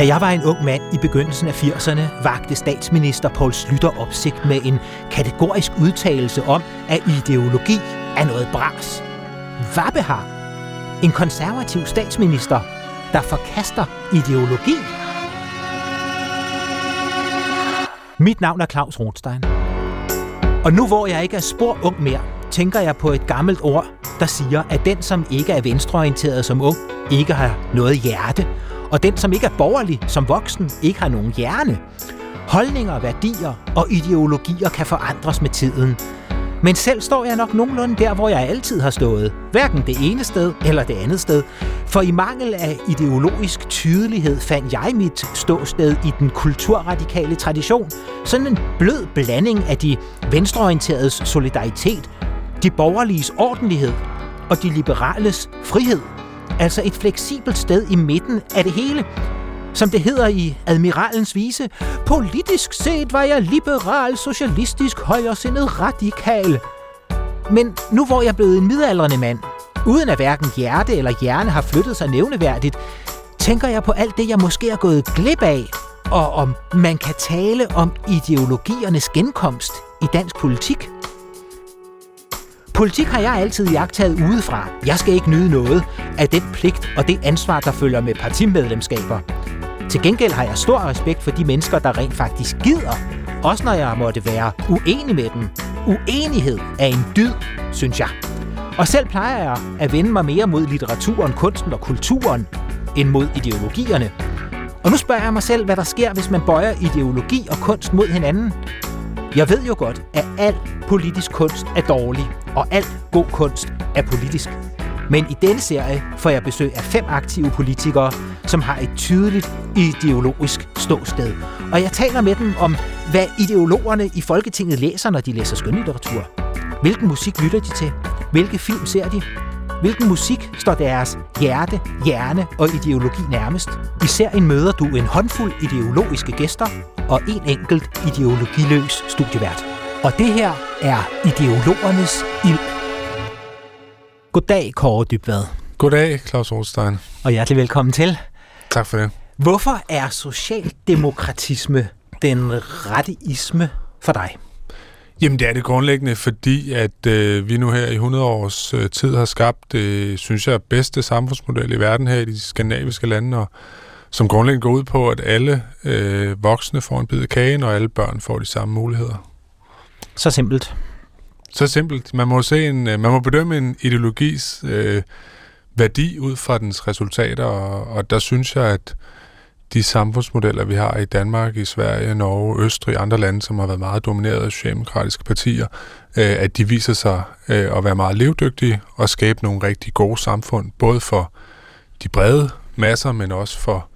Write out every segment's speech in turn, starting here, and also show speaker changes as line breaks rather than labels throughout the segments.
Da jeg var en ung mand i begyndelsen af 80'erne, vagte statsminister Poul Slytter opsigt med en kategorisk udtalelse om, at ideologi er noget bras. Vabbehar, en konservativ statsminister, der forkaster ideologi. Mit navn er Claus Rothstein. Og nu hvor jeg ikke er spor ung mere, tænker jeg på et gammelt ord, der siger, at den, som ikke er venstreorienteret som ung, ikke har noget hjerte, og den, som ikke er borgerlig som voksen, ikke har nogen hjerne. Holdninger, værdier og ideologier kan forandres med tiden. Men selv står jeg nok nogenlunde der, hvor jeg altid har stået. Hverken det ene sted eller det andet sted. For i mangel af ideologisk tydelighed fandt jeg mit ståsted i den kulturradikale tradition. Sådan en blød blanding af de venstreorienteredes solidaritet, de borgerliges ordentlighed og de liberales frihed. Altså et fleksibelt sted i midten af det hele. Som det hedder i Admiralens vise, politisk set var jeg liberal, socialistisk, højresindet, radikal. Men nu hvor jeg er blevet en midaldrende mand, uden at hverken hjerte eller hjerne har flyttet sig nævneværdigt, tænker jeg på alt det, jeg måske er gået glip af, og om man kan tale om ideologiernes genkomst i dansk politik. Politik har jeg altid jagtet udefra. Jeg skal ikke nyde noget af den pligt og det ansvar, der følger med partimedlemskaber. Til gengæld har jeg stor respekt for de mennesker, der rent faktisk gider, også når jeg måtte være uenig med dem. Uenighed er en dyd, synes jeg. Og selv plejer jeg at vende mig mere mod litteraturen, kunsten og kulturen, end mod ideologierne. Og nu spørger jeg mig selv, hvad der sker, hvis man bøjer ideologi og kunst mod hinanden. Jeg ved jo godt, at al politisk kunst er dårlig, og al god kunst er politisk. Men i denne serie får jeg besøg af fem aktive politikere, som har et tydeligt ideologisk ståsted. Og jeg taler med dem om, hvad ideologerne i Folketinget læser, når de læser skønlitteratur. Hvilken musik lytter de til? Hvilke film ser de? Hvilken musik står deres hjerte, hjerne og ideologi nærmest? Især en møder du en håndfuld ideologiske gæster og en enkelt ideologiløs studievært. Og det her er ideologernes ild. Goddag, Kåre Dybvad.
Goddag, Claus Rothstein.
Og hjertelig velkommen til.
Tak for det.
Hvorfor er socialdemokratisme den rette isme for dig?
Jamen det er det grundlæggende, fordi at øh, vi nu her i 100 års øh, tid har skabt, øh, synes jeg, bedste samfundsmodel i verden her i de skandinaviske lande, og som grundlæggende går ud på, at alle øh, voksne får en bid af kagen, og alle børn får de samme muligheder.
Så simpelt.
Så simpelt. Man må, se en, øh, man må bedømme en ideologis øh, værdi ud fra dens resultater, og, og der synes jeg, at de samfundsmodeller, vi har i Danmark, i Sverige, Norge, Østrig og andre lande, som har været meget domineret af socialdemokratiske partier, øh, at de viser sig øh, at være meget levedygtige og skabe nogle rigtig gode samfund, både for de brede masser, men også for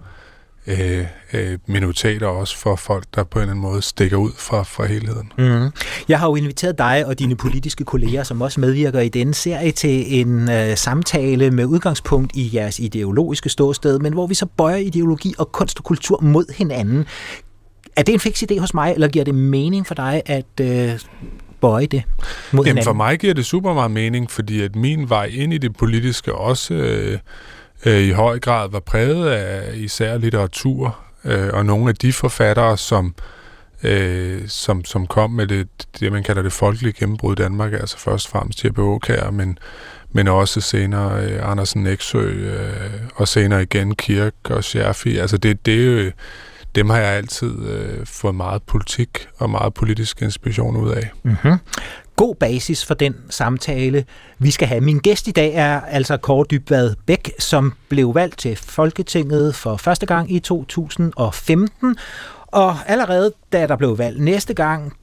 øh, øh, minoriteter, også for folk, der på en eller anden måde stikker ud fra, fra helheden.
Mm. Jeg har jo inviteret dig og dine politiske kolleger, som også medvirker i denne serie, til en øh, samtale med udgangspunkt i jeres ideologiske ståsted, men hvor vi så bøjer ideologi og kunst og kultur mod hinanden. Er det en fix idé hos mig, eller giver det mening for dig at øh, bøje det mod
Jamen
hinanden?
for mig giver det super meget mening, fordi at min vej ind i det politiske også... Øh, øh, i høj grad var præget af især litteratur, øh, og nogle af de forfattere, som, øh, som, som kom med det, det, man kalder det folkelige gennembrud i Danmark, altså først og fremmest Jeppe Aukær, men, men også senere øh, Andersen Nexø, øh, og senere igen Kirk og Scherfi. Altså det, det er jo, dem har jeg altid øh, fået meget politik og meget politisk inspiration ud af.
Mm-hmm. God basis for den samtale, vi skal have. Min gæst i dag er altså Kåre Dybvad Bæk, som blev valgt til Folketinget for første gang i 2015. Og allerede da der blev valgt næste gang,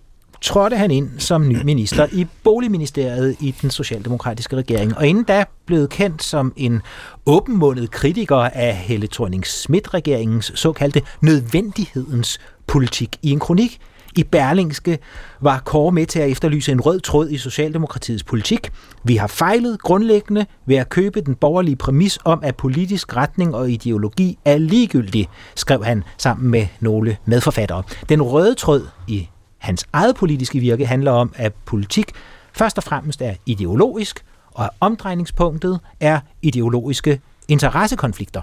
trådte han ind som ny minister i Boligministeriet i den socialdemokratiske regering. Og inden da blev kendt som en åbenmundet kritiker af Helle thorning schmidt regeringens såkaldte nødvendighedens politik. I en kronik i Berlingske var Kåre med til at efterlyse en rød tråd i Socialdemokratiets politik. Vi har fejlet grundlæggende ved at købe den borgerlige præmis om, at politisk retning og ideologi er ligegyldig, skrev han sammen med nogle medforfattere. Den røde tråd i hans eget politiske virke handler om, at politik først og fremmest er ideologisk, og at omdrejningspunktet er ideologiske interessekonflikter.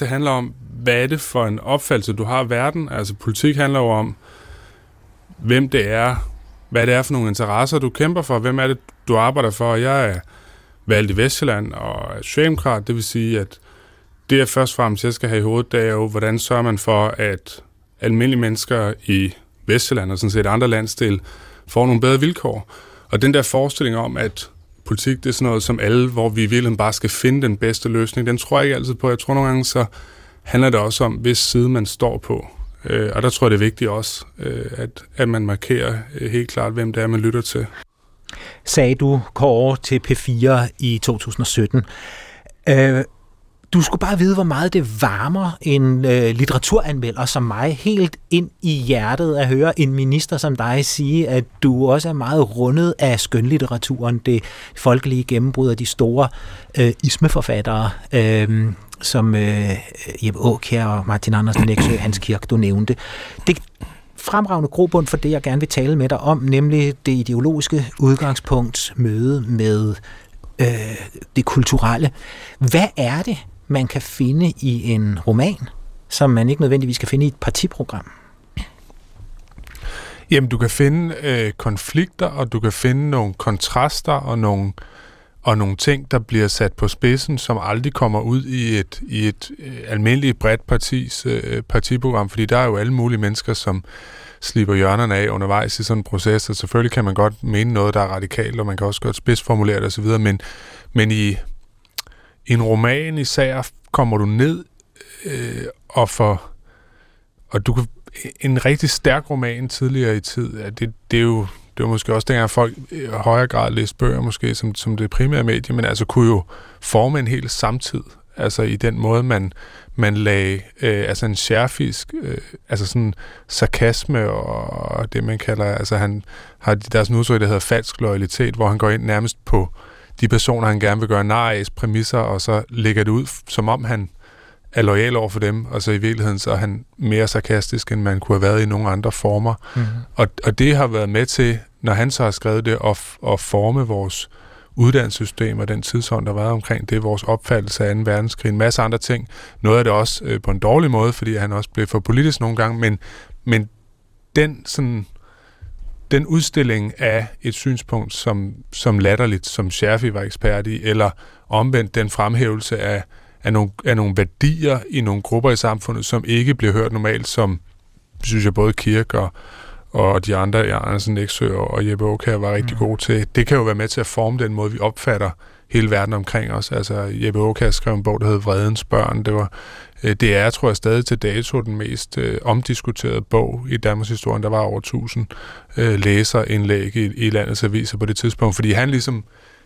det handler om, hvad er det for en opfattelse, du har af verden? Altså politik handler jo om, hvem det er, hvad det er for nogle interesser, du kæmper for, hvem er det, du arbejder for. Jeg er valgt i Vestjylland og er socialdemokrat, det vil sige, at det jeg først og fremmest jeg skal have i hovedet, det er jo, hvordan sørger man for, at almindelige mennesker i Vestjylland og sådan set andre landsdel får nogle bedre vilkår. Og den der forestilling om, at politik det er sådan noget som alle, hvor vi i virkeligheden bare skal finde den bedste løsning, den tror jeg ikke altid på. Jeg tror nogle gange, så handler det også om, hvis side man står på. Øh, og der tror jeg, det er vigtigt også, øh, at, at man markerer øh, helt klart, hvem det er, man lytter til.
Sagde du, Kåre, til P4 i 2017. Øh, du skulle bare vide, hvor meget det varmer en øh, litteraturanmelder som mig helt ind i hjertet at høre en minister som dig sige, at du også er meget rundet af skønlitteraturen, det folkelige gennembrud af de store øh, ismeforfattere, øh, som øh, Jeppe Aukjær og Martin Andersen Næksø, Hans Kirk, du nævnte. Det fremragende grobund for det, jeg gerne vil tale med dig om, nemlig det ideologiske udgangspunkt møde med øh, det kulturelle. Hvad er det, man kan finde i en roman, som man ikke nødvendigvis kan finde i et partiprogram?
Jamen, du kan finde øh, konflikter, og du kan finde nogle kontraster og nogle, og nogle ting, der bliver sat på spidsen, som aldrig kommer ud i et, i et øh, almindeligt bredt partis øh, partiprogram, fordi der er jo alle mulige mennesker, som slipper hjørnerne af undervejs i sådan en proces, og selvfølgelig kan man godt mene noget, der er radikalt, og man kan også godt spidsformulere det osv., men, men i, en roman især kommer du ned øh, og for og du kan en rigtig stærk roman tidligere i tid, ja, det, det er jo det var måske også dengang folk i højere grad læste bøger måske som, som det primære medie, men altså kunne jo forme en hel samtid, altså i den måde, man, man lagde øh, altså en sjærfisk, øh, altså sådan sarkasme og det, man kalder, altså han har, der er sådan en udtryk, der hedder falsk loyalitet, hvor han går ind nærmest på de personer, han gerne vil gøre nar af præmisser, og så lægger det ud, som om han er lojal over for dem, og så i virkeligheden så er han mere sarkastisk, end man kunne have været i nogle andre former. Mm-hmm. Og, og det har været med til, når han så har skrevet det, at, at forme vores uddannelsessystem og den tidsånd, der var omkring det, vores opfattelse af 2. verdenskrig, en masse andre ting. Noget af det også øh, på en dårlig måde, fordi han også blev for politisk nogle gange, men, men den sådan den udstilling af et synspunkt, som, som latterligt, som Scherfi var ekspert i, eller omvendt den fremhævelse af, af, nogle, af nogle værdier i nogle grupper i samfundet, som ikke bliver hørt normalt, som, synes jeg, både Kirk og, og de andre, ja, Andersen Næksø og Jeppe Aukær var rigtig mm. gode til. Det kan jo være med til at forme den måde, vi opfatter hele verden omkring os. Altså, Jeppe Aukær skrev en bog, der hed Vredens Børn. Det var Øh, det er, tror jeg, stadig til dato den mest øh, omdiskuterede bog i Danmarks historie. Der var over 1000 øh, læserindlæg i, i landets aviser på det tidspunkt, fordi han ligesom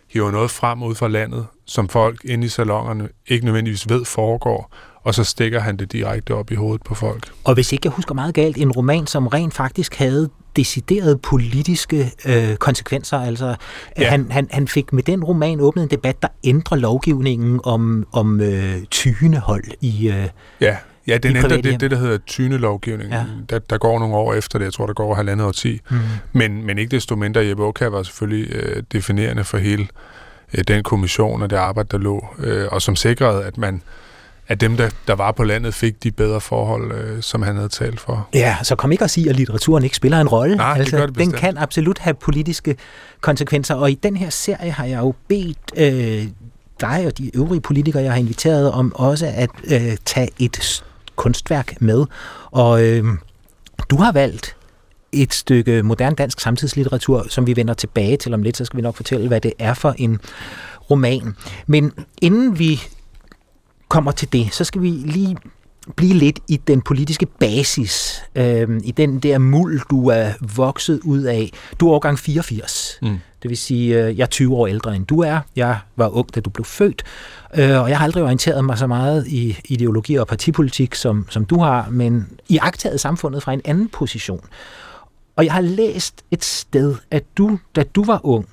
hiver noget frem ud fra landet, som folk inde i salongerne ikke nødvendigvis ved foregår, og så stikker han det direkte op i hovedet på folk.
Og hvis ikke jeg husker meget galt, en roman, som rent faktisk havde deciderede politiske øh, konsekvenser. Altså, ja. han, han, han fik med den roman åbnet en debat, der ændrer lovgivningen om, om øh, tynehold i øh,
Ja, ja den ændrer det, det, der hedder tynelovgivningen. Ja. Der, der går nogle år efter det, jeg tror, der går halvandet år ti. Mm. Men, men ikke desto mindre, Jeppe Aukær var selvfølgelig øh, definerende for hele øh, den kommission og det arbejde, der lå, øh, og som sikrede, at man at dem, der, der var på landet, fik de bedre forhold, øh, som han havde talt for.
Ja, så kom ikke at sige, at litteraturen ikke spiller en rolle.
Nej, altså, det gør det
den kan absolut have politiske konsekvenser, og i den her serie har jeg jo bedt øh, dig og de øvrige politikere, jeg har inviteret om også at øh, tage et kunstværk med. Og øh, du har valgt et stykke moderne dansk samtidslitteratur, som vi vender tilbage til om lidt, så skal vi nok fortælle, hvad det er for en roman. Men inden vi kommer til det, så skal vi lige blive lidt i den politiske basis, øh, i den der muld, du er vokset ud af. Du er årgang 84, mm. det vil sige, øh, jeg er 20 år ældre end du er. Jeg var ung, da du blev født, øh, og jeg har aldrig orienteret mig så meget i ideologi og partipolitik, som, som du har, men i agtaget samfundet fra en anden position. Og jeg har læst et sted, at du, da du var ung,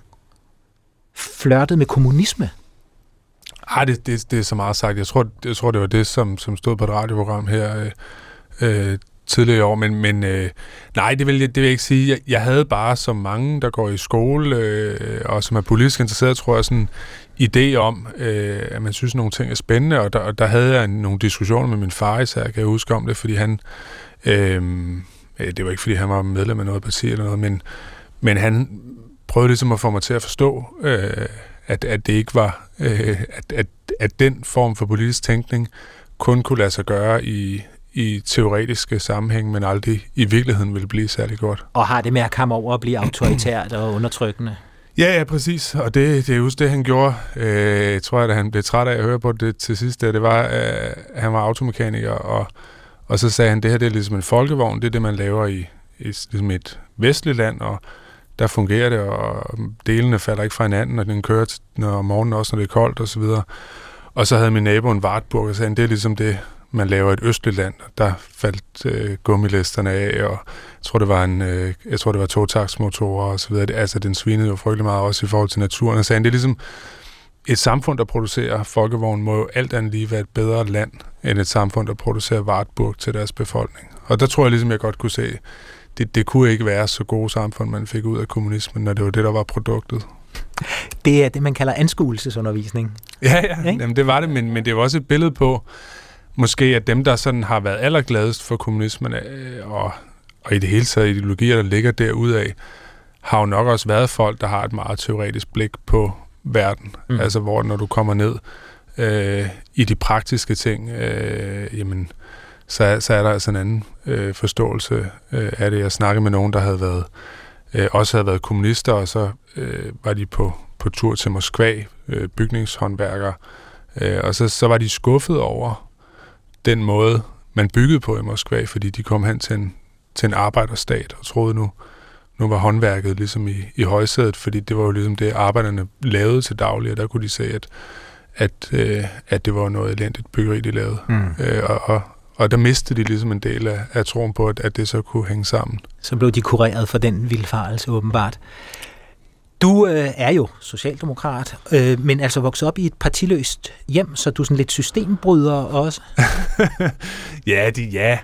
flørtede med kommunisme.
Ej, det, det, det er så meget sagt. Jeg tror, jeg tror det var det, som, som stod på et radioprogram her øh, øh tidligere år, men, men øh, nej, det vil, jeg, det vil jeg ikke sige. Jeg, jeg havde bare, som mange, der går i skole, øh, og som er politisk interesseret, tror jeg, sådan idé om, øh, at man synes, at nogle ting er spændende, og der, og der havde jeg nogle diskussioner med min far især, kan jeg huske om det, fordi han, øh, det var ikke fordi han var medlem af noget parti eller noget, men, men han prøvede ligesom at få mig til at forstå, øh, at, at det ikke var, øh, at, at, at den form for politisk tænkning kun kunne lade sig gøre i, i teoretiske sammenhæng, men aldrig i virkeligheden ville blive særlig godt.
Og har det med at komme over og blive autoritært og undertrykkende?
Ja, ja, præcis. Og det, det er just det, han gjorde. Øh, jeg tror, at han blev træt af at høre på det til sidst. Det var, at han var automekaniker, og, og så sagde han, det her det er ligesom en folkevogn. Det er det, man laver i, i ligesom et vestligt land, og der fungerer det, og delene falder ikke fra hinanden, og den kører når om morgenen også, når det er koldt osv. Og, og så havde min nabo en Wartburg, og sagde, det er ligesom det, man laver et østligt land, og der faldt øh, gummilisterne af, og jeg tror, det var en, øh, jeg tror, det var togtaksmotorer og så videre. Altså, den svinede jo frygtelig meget også i forhold til naturen. Og sagde, det er ligesom et samfund, der producerer folkevogn, må jo alt andet lige være et bedre land, end et samfund, der producerer Wartburg til deres befolkning. Og der tror jeg ligesom, jeg godt kunne se, det, det kunne ikke være så gode samfund, man fik ud af kommunismen, når det var det, der var produktet.
Det er det, man kalder anskuelsesundervisning.
Ja, ja. Jamen, det var det, men, men det var også et billede på, måske at dem, der sådan har været allergladest for kommunismen, øh, og, og i det hele taget ideologier, der ligger derudaf, har jo nok også været folk, der har et meget teoretisk blik på verden. Mm. Altså, hvor når du kommer ned øh, i de praktiske ting, øh, jamen, så, så er der altså en anden øh, forståelse øh, af det. Jeg snakkede med nogen, der havde været, øh, også havde været kommunister, og så øh, var de på, på tur til Moskva, øh, bygningshåndværkere, øh, og så, så var de skuffet over den måde, man byggede på i Moskva, fordi de kom hen til en, til en arbejderstat og troede nu, nu var håndværket ligesom i, i højsædet, fordi det var jo ligesom det, arbejderne lavede til daglig, og der kunne de se, at, at, øh, at det var noget elendigt byggeri, de lavede. Mm. Øh, og, og, og der mistede de ligesom en del af, af troen på, at, at det så kunne hænge sammen.
Så blev de kureret for den vildfarelse åbenbart. Du øh, er jo socialdemokrat, øh, men altså vokset op i et partiløst hjem, så du er sådan lidt systembryder også.
ja, de, ja,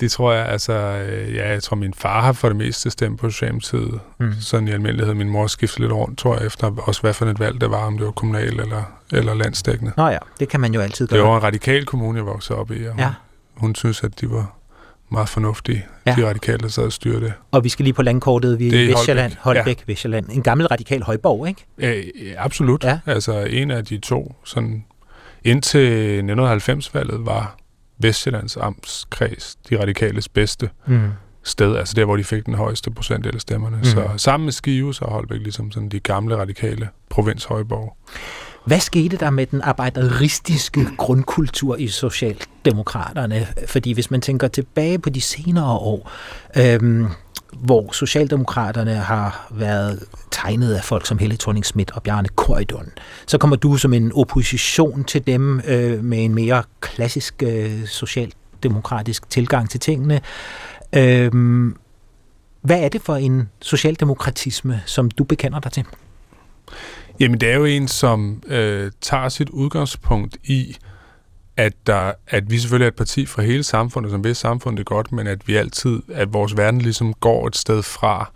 det tror jeg. Altså, øh, ja, jeg tror, min far har for det meste stemt på Socialdemokratiet. Mm. Sådan i almindelighed. Min mor skiftede lidt rundt, tror jeg, efter også hvad for et valg det var, om det var kommunal eller, eller landsdækkende.
Nå ja, det kan man jo altid gøre.
Det var en radikal kommune, jeg voksede op i. Og ja. Hun synes, at de var meget fornuftige, ja. de radikale, der sad og styrer det.
Og vi skal lige på landkortet, vi er i Vestjylland, Holbæk, ja. Vestjylland. En gammel radikal højborg, ikke?
Øh, absolut. Ja. Altså en af de to, sådan indtil 1990-valget var Vestjyllands amtskreds de radikales bedste mm. sted, altså der, hvor de fik den højeste procentdel af stemmerne. Mm. Så sammen med Skive, så Holbæk ligesom sådan de gamle radikale provinshøjborg.
Hvad skete der med den arbejderistiske grundkultur i Socialdemokraterne? Fordi hvis man tænker tilbage på de senere år, øhm, hvor Socialdemokraterne har været tegnet af folk som Helle thorning Schmidt og Bjarne Korydon, så kommer du som en opposition til dem øh, med en mere klassisk øh, socialdemokratisk tilgang til tingene. Øhm, hvad er det for en socialdemokratisme, som du bekender dig til?
Jamen, det er jo en, som øh, tager sit udgangspunkt i, at, der, at vi selvfølgelig er et parti for hele samfundet, som vil samfundet det godt, men at vi altid, at vores verden ligesom går et sted fra,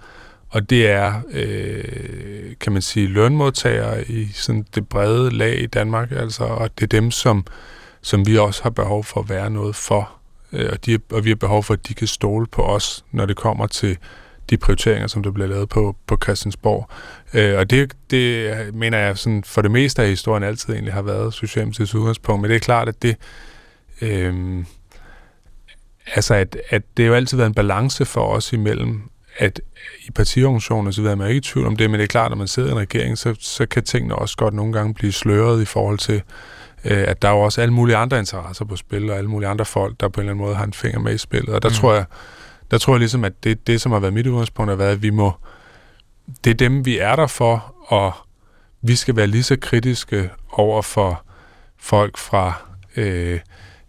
og det er, øh, kan man sige, lønmodtagere i sådan det brede lag i Danmark, altså, og det er dem, som, som vi også har behov for at være noget for, øh, og, de, og vi har behov for, at de kan stole på os, når det kommer til de prioriteringer, som der bliver lavet på, på Christiansborg. Øh, og det, det mener jeg sådan, for det meste af historien altid egentlig har været Socialdemokratiets udgangspunkt, men det er klart, at det øh, altså at, at det har jo altid været en balance for os imellem, at i partiorganisationer så er man ikke i tvivl om det, men det er klart, at når man sidder i en regering, så, så kan tingene også godt nogle gange blive sløret i forhold til, øh, at der er jo også alle mulige andre interesser på spil, og alle mulige andre folk, der på en eller anden måde har en finger med i spillet. Og der mm. tror jeg, der tror jeg ligesom, at det, det som har været mit udgangspunkt, har været, at vi må, det er dem, vi er der for, og vi skal være lige så kritiske over for folk fra øh,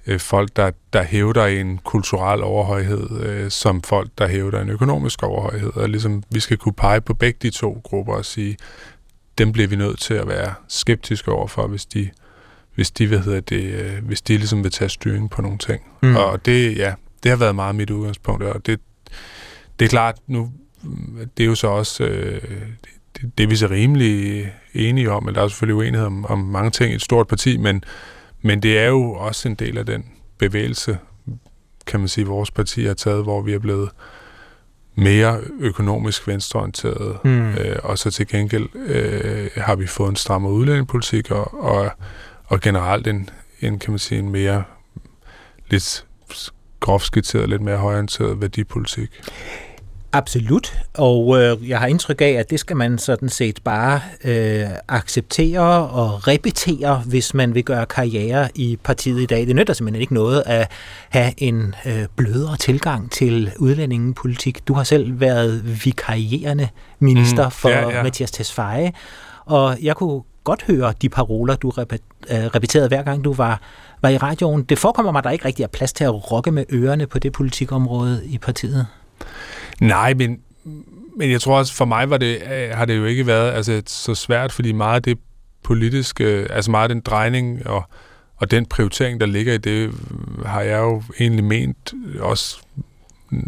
øh, folk, der, der hævder en kulturel overhøjhed, øh, som folk, der hævder en økonomisk overhøjhed. Og ligesom, vi skal kunne pege på begge de to grupper og sige, dem bliver vi nødt til at være skeptiske overfor, hvis de, hvis de, hvad hedder det, øh, hvis de ligesom vil tage styring på nogle ting. Mm. Og det, ja, det har været meget mit udgangspunkt, og det, det er klart, nu, det er jo så også, øh, det, det er vi så rimelig enige om, men der er selvfølgelig uenighed om, om mange ting i et stort parti, men, men det er jo også en del af den bevægelse, kan man sige, vores parti har taget, hvor vi er blevet mere økonomisk venstreorienteret, mm. øh, og så til gengæld øh, har vi fået en strammere udlændingepolitik, og, og, og generelt en, en, kan man sige, en mere lidt groft skitseret, lidt mere højorienteret værdipolitik.
Absolut, og øh, jeg har indtryk af, at det skal man sådan set bare øh, acceptere og repetere, hvis man vil gøre karriere i partiet i dag. Det nytter simpelthen ikke noget at have en øh, blødere tilgang til udlændingepolitik. Du har selv været vikarierende minister mm, for ja, ja. Mathias Tesfaye, og jeg kunne godt høre de paroler, du øh, repeterede hver gang du var, var i radioen. Det forekommer mig, at der ikke rigtig er plads til at rokke med ørerne på det politikområde i partiet.
Nej, men, men jeg tror også, for mig var det, øh, har det jo ikke været altså, så svært, fordi meget af det politiske, altså meget af den drejning og, og den prioritering, der ligger i det, har jeg jo egentlig ment også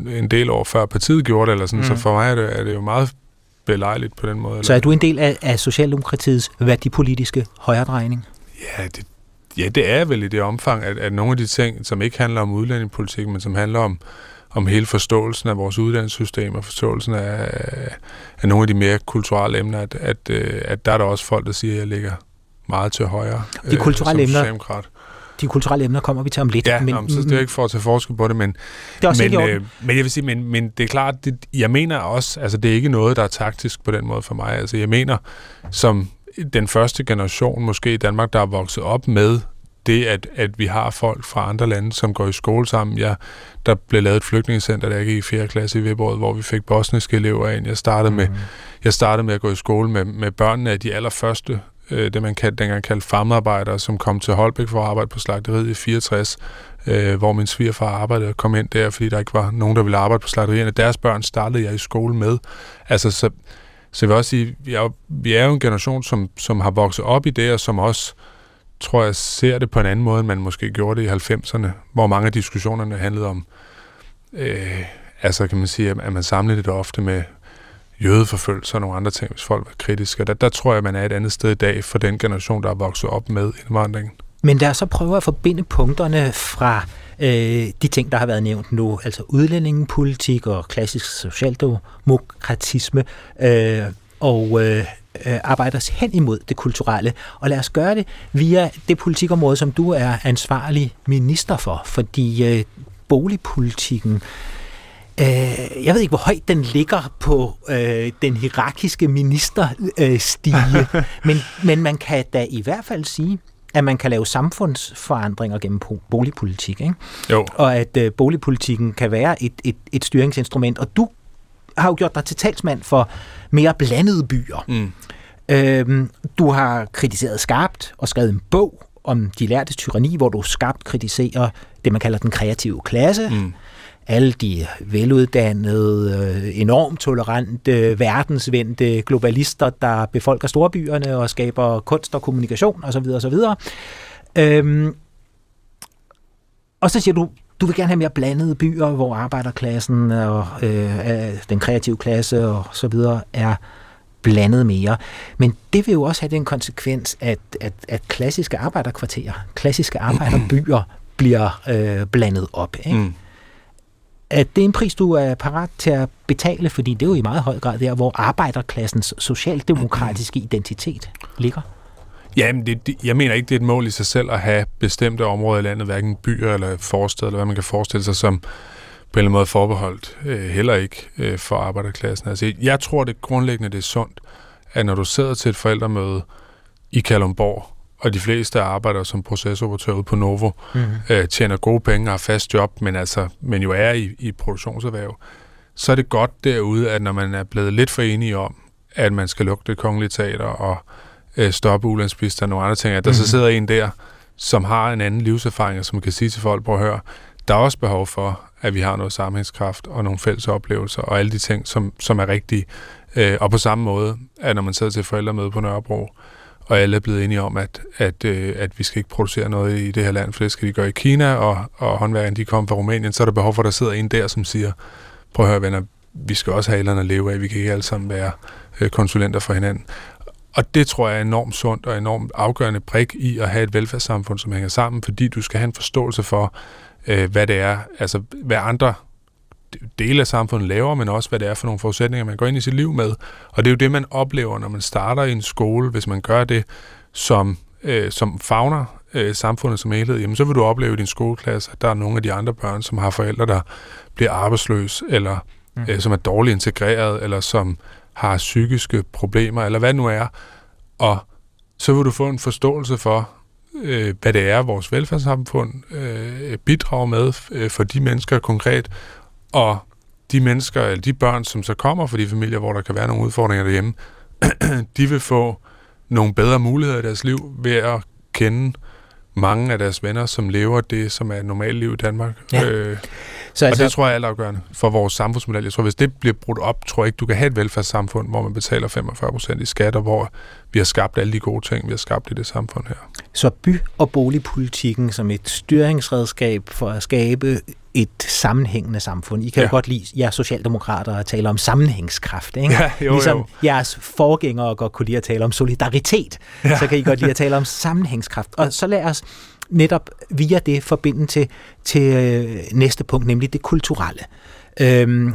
en del år før partiet gjorde det, eller sådan, mm. så for mig er det, er det jo meget belejligt på den måde.
Så er du en del af, af Socialdemokratiets værdipolitiske højredrejning?
Ja, det, ja, det er vel i det omfang, at, at nogle af de ting, som ikke handler om udlændingepolitik, men som handler om om hele forståelsen af vores uddannelsessystem og forståelsen af, af nogle af de mere kulturelle emner, at, at, øh, at der er der også folk, der siger, at jeg ligger meget til højre
de kulturelle øh, emner, De kulturelle emner kommer vi til om lidt.
Ja, men, så det er ikke for at tage forskel på det, men,
det er også
men, øh, men jeg vil sige, men, men det er klart, det, jeg mener også, altså det er ikke noget, der er taktisk på den måde for mig. Altså jeg mener, som den første generation måske i Danmark, der er vokset op med det, at, at vi har folk fra andre lande, som går i skole sammen. Jeg, der blev lavet et flygtningecenter, der gik i 4. klasse i Viborg, hvor vi fik bosniske elever ind. Jeg startede, mm. med, jeg startede med at gå i skole med, med børnene af de allerførste, øh, det man kaldte, dengang kaldte farmarbejdere, som kom til Holbæk for at arbejde på slagteriet i 64, øh, hvor min svigerfar arbejdede og kom ind der, fordi der ikke var nogen, der ville arbejde på slagterierne. Deres børn startede jeg i skole med. Altså, så, så jeg vil også sige, vi er, vi er jo en generation, som, som har vokset op i det, og som også tror jeg, ser det på en anden måde, end man måske gjorde det i 90'erne, hvor mange af diskussionerne handlede om, øh, altså kan man sige, at man samlede det ofte med jødeforfølgelse og nogle andre ting, hvis folk var kritiske. Der, der tror jeg, man er et andet sted i dag for den generation, der er vokset op med indvandringen.
Men lad os så prøve at forbinde punkterne fra øh, de ting, der har været nævnt nu, altså udlændingepolitik og klassisk socialdemokratisme, øh, og øh, øh, arbejder os hen imod det kulturelle. Og lad os gøre det via det politikområde, som du er ansvarlig minister for, fordi øh, boligpolitikken Øh, jeg ved ikke, hvor højt den ligger på øh, den hierarkiske ministerstige, øh, men, men man kan da i hvert fald sige, at man kan lave samfundsforandringer gennem boligpolitik. Ikke?
Jo.
Og at øh, boligpolitikken kan være et, et, et styringsinstrument. Og du har jo gjort dig til talsmand for mere blandede byer. Mm. Øhm, du har kritiseret skarpt og skrevet en bog om de lærtes tyranni, hvor du skarpt kritiserer det, man kalder den kreative klasse. Mm. Alle de veluddannede, øh, enormt tolerante, øh, verdensvendte globalister, der befolker storbyerne og skaber kunst og kommunikation osv. osv. Øhm, og så siger du, du vil gerne have mere blandede byer, hvor arbejderklassen og øh, den kreative klasse og så videre er blandet mere. Men det vil jo også have den konsekvens, at, at, at klassiske arbejderkvarterer, klassiske arbejderbyer bliver øh, blandet op. Ikke? Mm. At det er en pris, du er parat til at betale, fordi det er jo i meget høj grad der, hvor arbejderklassens socialdemokratiske identitet ligger.
Jamen, det, det, jeg mener ikke, det er et mål i sig selv at have bestemte områder i landet, hverken byer eller forsteder, eller hvad man kan forestille sig, som på en eller anden måde forbeholdt, øh, heller ikke øh, for arbejderklassen. Altså, jeg tror, det grundlæggende det er sundt, at når du sidder til et forældremøde i Kalumborg, og de fleste arbejder som procesoperatør ude på Novo, mm. øh, tjener gode penge og har fast job, men, altså, men jo er i, i produktionserhverv, så er det godt derude, at når man er blevet lidt for enige om, at man skal lukke det kongelige teater og øh, stoppe ulandsbistand og nogle andre ting, at der mm. så mhm. sidder en der, som har en anden livserfaring, og som kan sige til folk, prøv at høre, der er også behov for, at vi har noget sammenhængskraft og nogle fælles oplevelser og alle de ting, som, som er rigtige. Øh, og på samme måde, at når man sidder til forældremøde på Nørrebro, og alle er blevet enige om, at, at, øh, at vi skal ikke producere noget i det her land, for det skal de gøre i Kina, og, og håndværkerne de kommer fra Rumænien, så er der behov for, at der sidder en der, som siger, prøv at høre venner, vi skal også have et eller andet at leve af, vi kan ikke alle sammen være øh, konsulenter for hinanden. Og det tror jeg er enormt sundt og enormt afgørende brik i at have et velfærdssamfund, som hænger sammen, fordi du skal have en forståelse for, øh, hvad det er, altså hvad andre dele af samfundet laver, men også hvad det er for nogle forudsætninger, man går ind i sit liv med. Og det er jo det, man oplever, når man starter i en skole, hvis man gør det som, øh, som fagner øh, samfundet som helhed, jamen så vil du opleve i din skoleklasse, at der er nogle af de andre børn, som har forældre, der bliver arbejdsløse, eller mm. øh, som er dårligt integreret, eller som har psykiske problemer, eller hvad nu er. Og så vil du få en forståelse for, øh, hvad det er, vores velfærdssamfund øh, bidrager med øh, for de mennesker konkret, og de mennesker, eller de børn, som så kommer fra de familier, hvor der kan være nogle udfordringer derhjemme, de vil få nogle bedre muligheder i deres liv ved at kende mange af deres venner, som lever det, som er et normalt liv i Danmark. Ja. Øh, så altså, og det tror jeg er altafgørende for vores samfundsmodel. Jeg tror, hvis det bliver brudt op, tror jeg ikke, du kan have et velfærdssamfund, hvor man betaler 45 procent i skat, og hvor vi har skabt alle de gode ting, vi har skabt i det samfund her.
Så by- og boligpolitikken som et styringsredskab for at skabe et sammenhængende samfund. I kan ja. jo godt lide, jer socialdemokrater, at tale om sammenhængskraft. Ikke?
Ja, jo,
ligesom
jo.
jeres forgængere godt kunne lide at tale om solidaritet, ja. så kan I godt lide at tale om sammenhængskraft. Og så lad os netop via det forbinde til, til øh, næste punkt, nemlig det kulturelle. Øhm,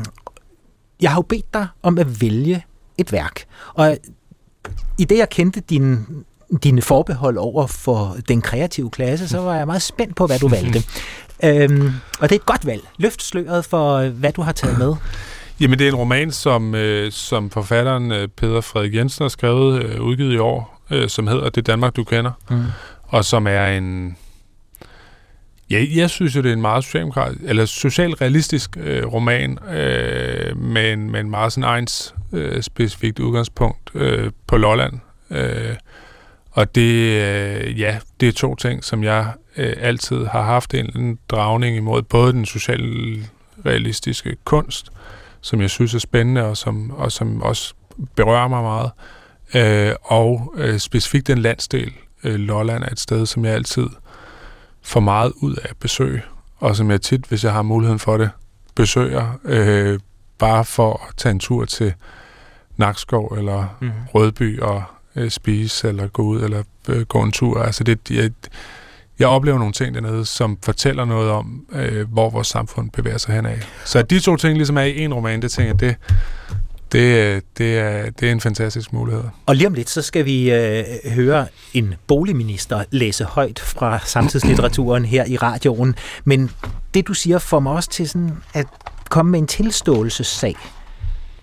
jeg har jo bedt dig om at vælge et værk, og i det jeg kendte din, dine forbehold over for den kreative klasse, så var jeg meget spændt på, hvad du valgte. Øhm, og det er et godt valg. Løft sløret for, hvad du har taget med.
Jamen, det er en roman, som, øh, som forfatteren øh, Peter Frederik Jensen har skrevet, øh, udgivet i år, øh, som hedder Det Danmark, du kender, mm. og som er en Ja, jeg synes jo, det er en meget socialdemokratisk, eller socialrealistisk øh, roman, øh, med, en, med en meget sådan egens øh, specifikt udgangspunkt øh, på Lolland. Øh, og det, øh, ja, det er to ting, som jeg øh, altid har haft en, en dragning imod. Både den socialrealistiske kunst, som jeg synes er spændende, og som, og som også berører mig meget, øh, og øh, specifikt den landsdel, øh, Lolland er et sted, som jeg altid for meget ud af besøg, og som jeg tit, hvis jeg har muligheden for det, besøger, øh, bare for at tage en tur til Nakskov eller mm. Rødby og øh, spise, eller gå ud, eller øh, gå en tur. Altså det, jeg, jeg oplever nogle ting dernede, som fortæller noget om, øh, hvor vores samfund bevæger sig henad. Så at de to ting ligesom er i en roman, det tænker jeg, det, det, øh, det, er, det er en fantastisk mulighed.
Og lige om lidt, så skal vi øh, høre en boligminister læse højt fra samtidslitteraturen her i radioen. Men det, du siger, får mig også til sådan at komme med en tilståelsessag.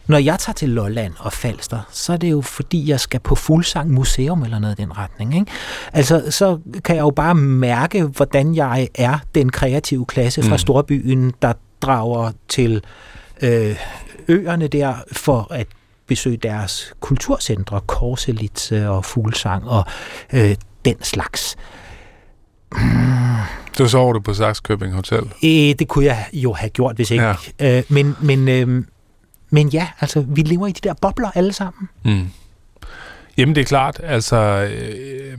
Når jeg tager til Lolland og Falster, så er det jo fordi, jeg skal på Fuglsang Museum eller noget i den retning. Ikke? Altså, så kan jeg jo bare mærke, hvordan jeg er den kreative klasse fra mm. storbyen, der drager til øh, øerne der for at besøge deres kulturcentre, Korselitze og Fuglsang og øh, den slags.
Du sover du på Saxkøbing Hotel?
Øh, det kunne jeg jo have gjort, hvis ikke. Ja. Øh, men, men, øh, men ja, altså, vi lever i de der bobler alle sammen.
Mm. Jamen, det er klart, altså... Øh,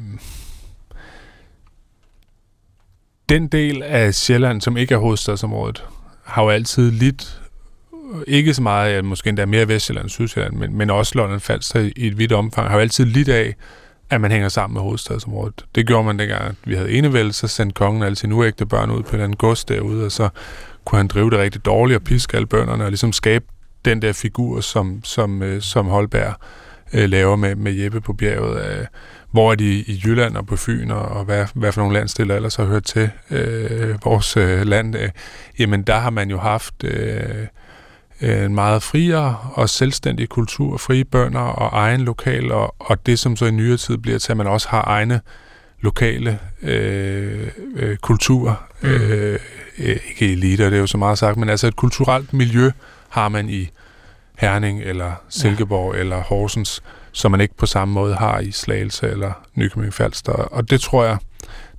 den del af Sjælland, som ikke er hovedstadsområdet, har jo altid lidt ikke så meget, ja, måske endda mere Vestjylland og Sydsjælland, men, men også London Falster i, i et vidt omfang, har jo altid lidt af, at man hænger sammen med hovedstadsområdet. Det gjorde man dengang, at vi havde enevæld, så sendte kongen alle sine uægte børn ud på den gods derude, og så kunne han drive det rigtig dårligt og piske alle bønderne og ligesom skabe den der figur, som, som, øh, som Holberg øh, laver med, med Jeppe på bjerget. Øh, hvor er de i Jylland og på Fyn, og, og hvad, hvad for nogle landstiller ellers har hørt til øh, vores øh, land. Øh, jamen, der har man jo haft... Øh, Øh, en meget friere og selvstændig kultur, frie bønder og egen lokal, og, og det som så i nyere tid bliver til, at man også har egne lokale øh, øh, kultur, mm. øh, ikke eliter, det er jo så meget sagt, men altså et kulturelt miljø har man i Herning eller Silkeborg ja. eller Horsens, som man ikke på samme måde har i Slagelse eller Nykøbing Falster. Og det tror jeg,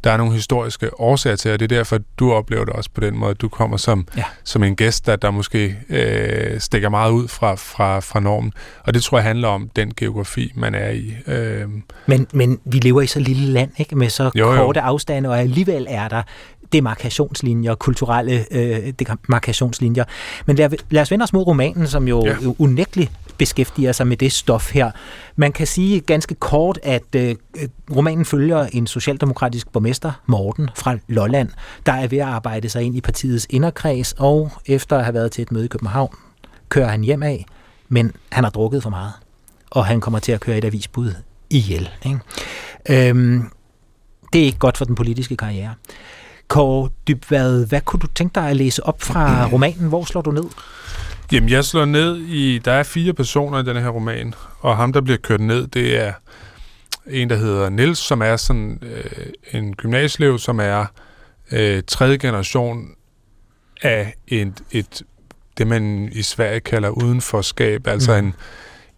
der er nogle historiske årsager til, og det er derfor, du oplever det også på den måde, du kommer som, ja. som en gæst, der, der måske øh, stikker meget ud fra, fra, fra normen. Og det tror jeg handler om den geografi, man er i. Øh.
Men, men vi lever i så lille land, ikke med så jo, korte jo. afstande, og alligevel er der demarkationslinjer, kulturelle øh, demarkationslinjer. Men lad, lad os vende os mod romanen, som jo ja. unægteligt beskæftiger sig med det stof her. Man kan sige ganske kort, at øh, romanen følger en socialdemokratisk borgmester, Morten fra Lolland, der er ved at arbejde sig ind i partiets inderkreds, og efter at have været til et møde i København, kører han hjem af, men han har drukket for meget, og han kommer til at køre et avisbud ihjel. Ikke? Øhm, det er ikke godt for den politiske karriere. Kåre Dybvad, hvad kunne du tænke dig at læse op fra romanen? Hvor slår du ned?
Jamen, jeg slår ned i... Der er fire personer i den her roman, og ham, der bliver kørt ned, det er en, der hedder Nils, som er sådan øh, en gymnasieelev, som er øh, tredje generation af et, et, det, man i Sverige kalder udenforskab, altså mm. en,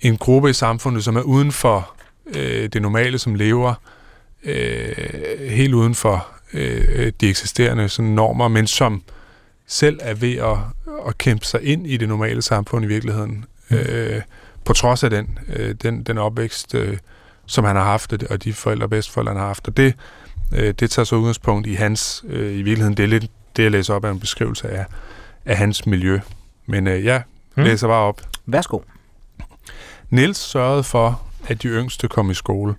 en gruppe i samfundet, som er uden for øh, det normale, som lever øh, helt uden for øh, de eksisterende sådan, normer, men som selv er ved at, at kæmpe sig ind i det normale samfund i virkeligheden, mm. øh, på trods af den, øh, den, den opvækst, øh, som han har haft, og de forældre og bedsteforældre, han har haft. Og det, øh, det tager så udgangspunkt i hans, øh, i virkeligheden, det er lidt det, jeg læser op af en beskrivelse af, af hans miljø. Men øh, ja, mm. læser bare op.
Værsgo.
Niels sørgede for, at de yngste kom i skole.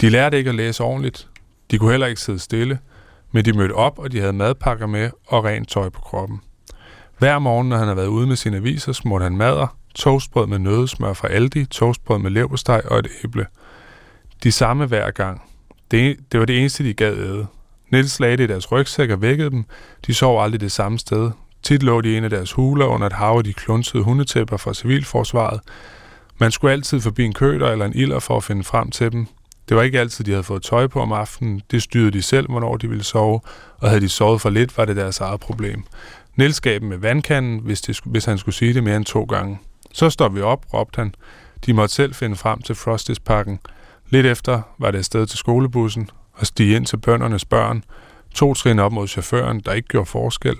De lærte ikke at læse ordentligt. De kunne heller ikke sidde stille. Men de mødte op, og de havde madpakker med og rent tøj på kroppen. Hver morgen, når han havde været ude med sine aviser, smurte han mader, toastbrød med nødesmør fra Aldi, toastbrød med leverpostej og et æble. De samme hver gang. Det, det var det eneste, de gad æde. Nils lagde det i deres rygsæk og vækkede dem. De sov aldrig det samme sted. Tit lå de i en af deres huler under et hav af de klunsede hundetæpper fra civilforsvaret. Man skulle altid forbi en køder eller en ilder for at finde frem til dem. Det var ikke altid, de havde fået tøj på om aftenen. Det styrede de selv, hvornår de ville sove, og havde de sovet for lidt, var det deres eget problem. Niels gav dem med vandkanden, hvis, det, hvis han skulle sige det mere end to gange. Så står vi op, råbte han. De måtte selv finde frem til Frostis-pakken. Lidt efter var det afsted til skolebussen og stige ind til bøndernes børn. To trin op mod chaufføren, der ikke gjorde forskel.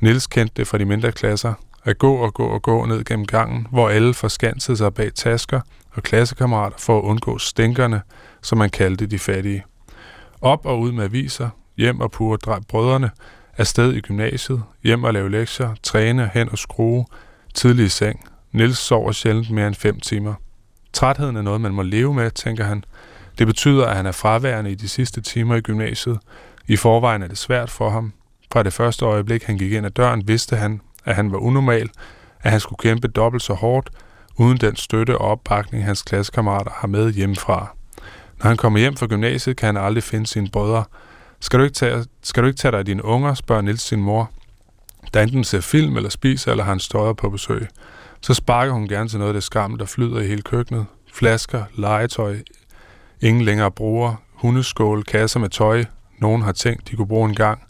Nils kendte det fra de mindre klasser. At gå og gå og gå ned gennem gangen, hvor alle forskansede sig bag tasker og klassekammerater for at undgå stinkerne, som man kaldte de fattige. Op og ud med aviser, hjem og pure drej brødrene, afsted i gymnasiet, hjem og lave lektier, træne, hen og skrue, tidlig i seng. Nils sover sjældent mere end fem timer. Trætheden er noget, man må leve med, tænker han. Det betyder, at han er fraværende i de sidste timer i gymnasiet. I forvejen er det svært for ham. Fra det første øjeblik, han gik ind ad døren, vidste han, at han var unormal, at han skulle kæmpe dobbelt så hårdt, uden den støtte og opbakning, hans klassekammerater har med hjemmefra. Når han kommer hjem fra gymnasiet, kan han aldrig finde sine brødre. Skal du ikke tage, skal du ikke tage dig af dine unger, spørger Nils sin mor. Der enten ser film eller spiser, eller har en støjer på besøg. Så sparker hun gerne til noget af det skam, der flyder i hele køkkenet. Flasker, legetøj, ingen længere bruger, hundeskål, kasser med tøj. Nogen har tænkt, de kunne bruge en gang.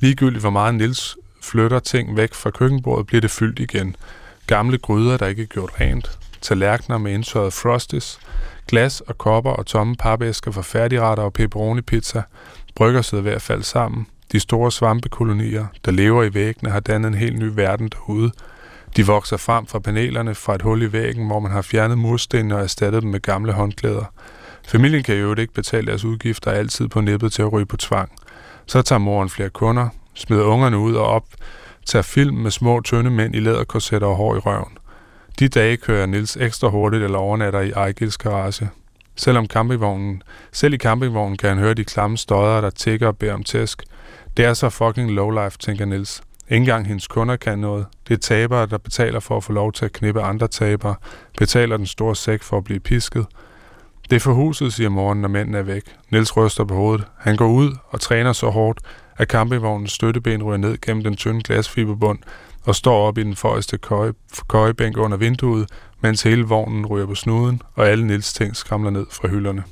Ligegyldigt hvor meget Nils flytter ting væk fra køkkenbordet, bliver det fyldt igen. Gamle gryder, der ikke er gjort rent. Tallerkener med indtørret frostis, Glas og kopper og tomme papæsker for færdigretter og pepperoni-pizza. Brygger sidder ved at falde sammen. De store svampekolonier, der lever i væggene, har dannet en helt ny verden derude. De vokser frem fra panelerne fra et hul i væggen, hvor man har fjernet murstenene og erstattet dem med gamle håndklæder. Familien kan jo ikke betale deres udgifter altid på nippet til at ryge på tvang. Så tager moren flere kunder, smider ungerne ud og op, tager film med små, tynde mænd i læderkorsetter og hår i røven. De dage kører Nils ekstra hurtigt eller overnatter i Ejgils garage. Selvom campingvognen, selv i campingvognen kan han høre de klamme støder, der tigger og beder om tæsk. Det er så fucking lowlife, tænker Nils. Ingen gang hendes kunder kan noget. Det er tabere, der betaler for at få lov til at knippe andre tabere, betaler den store sæk for at blive pisket. Det er for huset, siger morgen, når mændene er væk. Nils ryster på hovedet. Han går ud og træner så hårdt, at campingvognens støtteben ryger ned gennem den tynde glasfiberbund og står op i den forreste køje, køjebænk under vinduet, mens hele vognen ryger på snuden, og alle Nils ting skramler ned fra hylderne.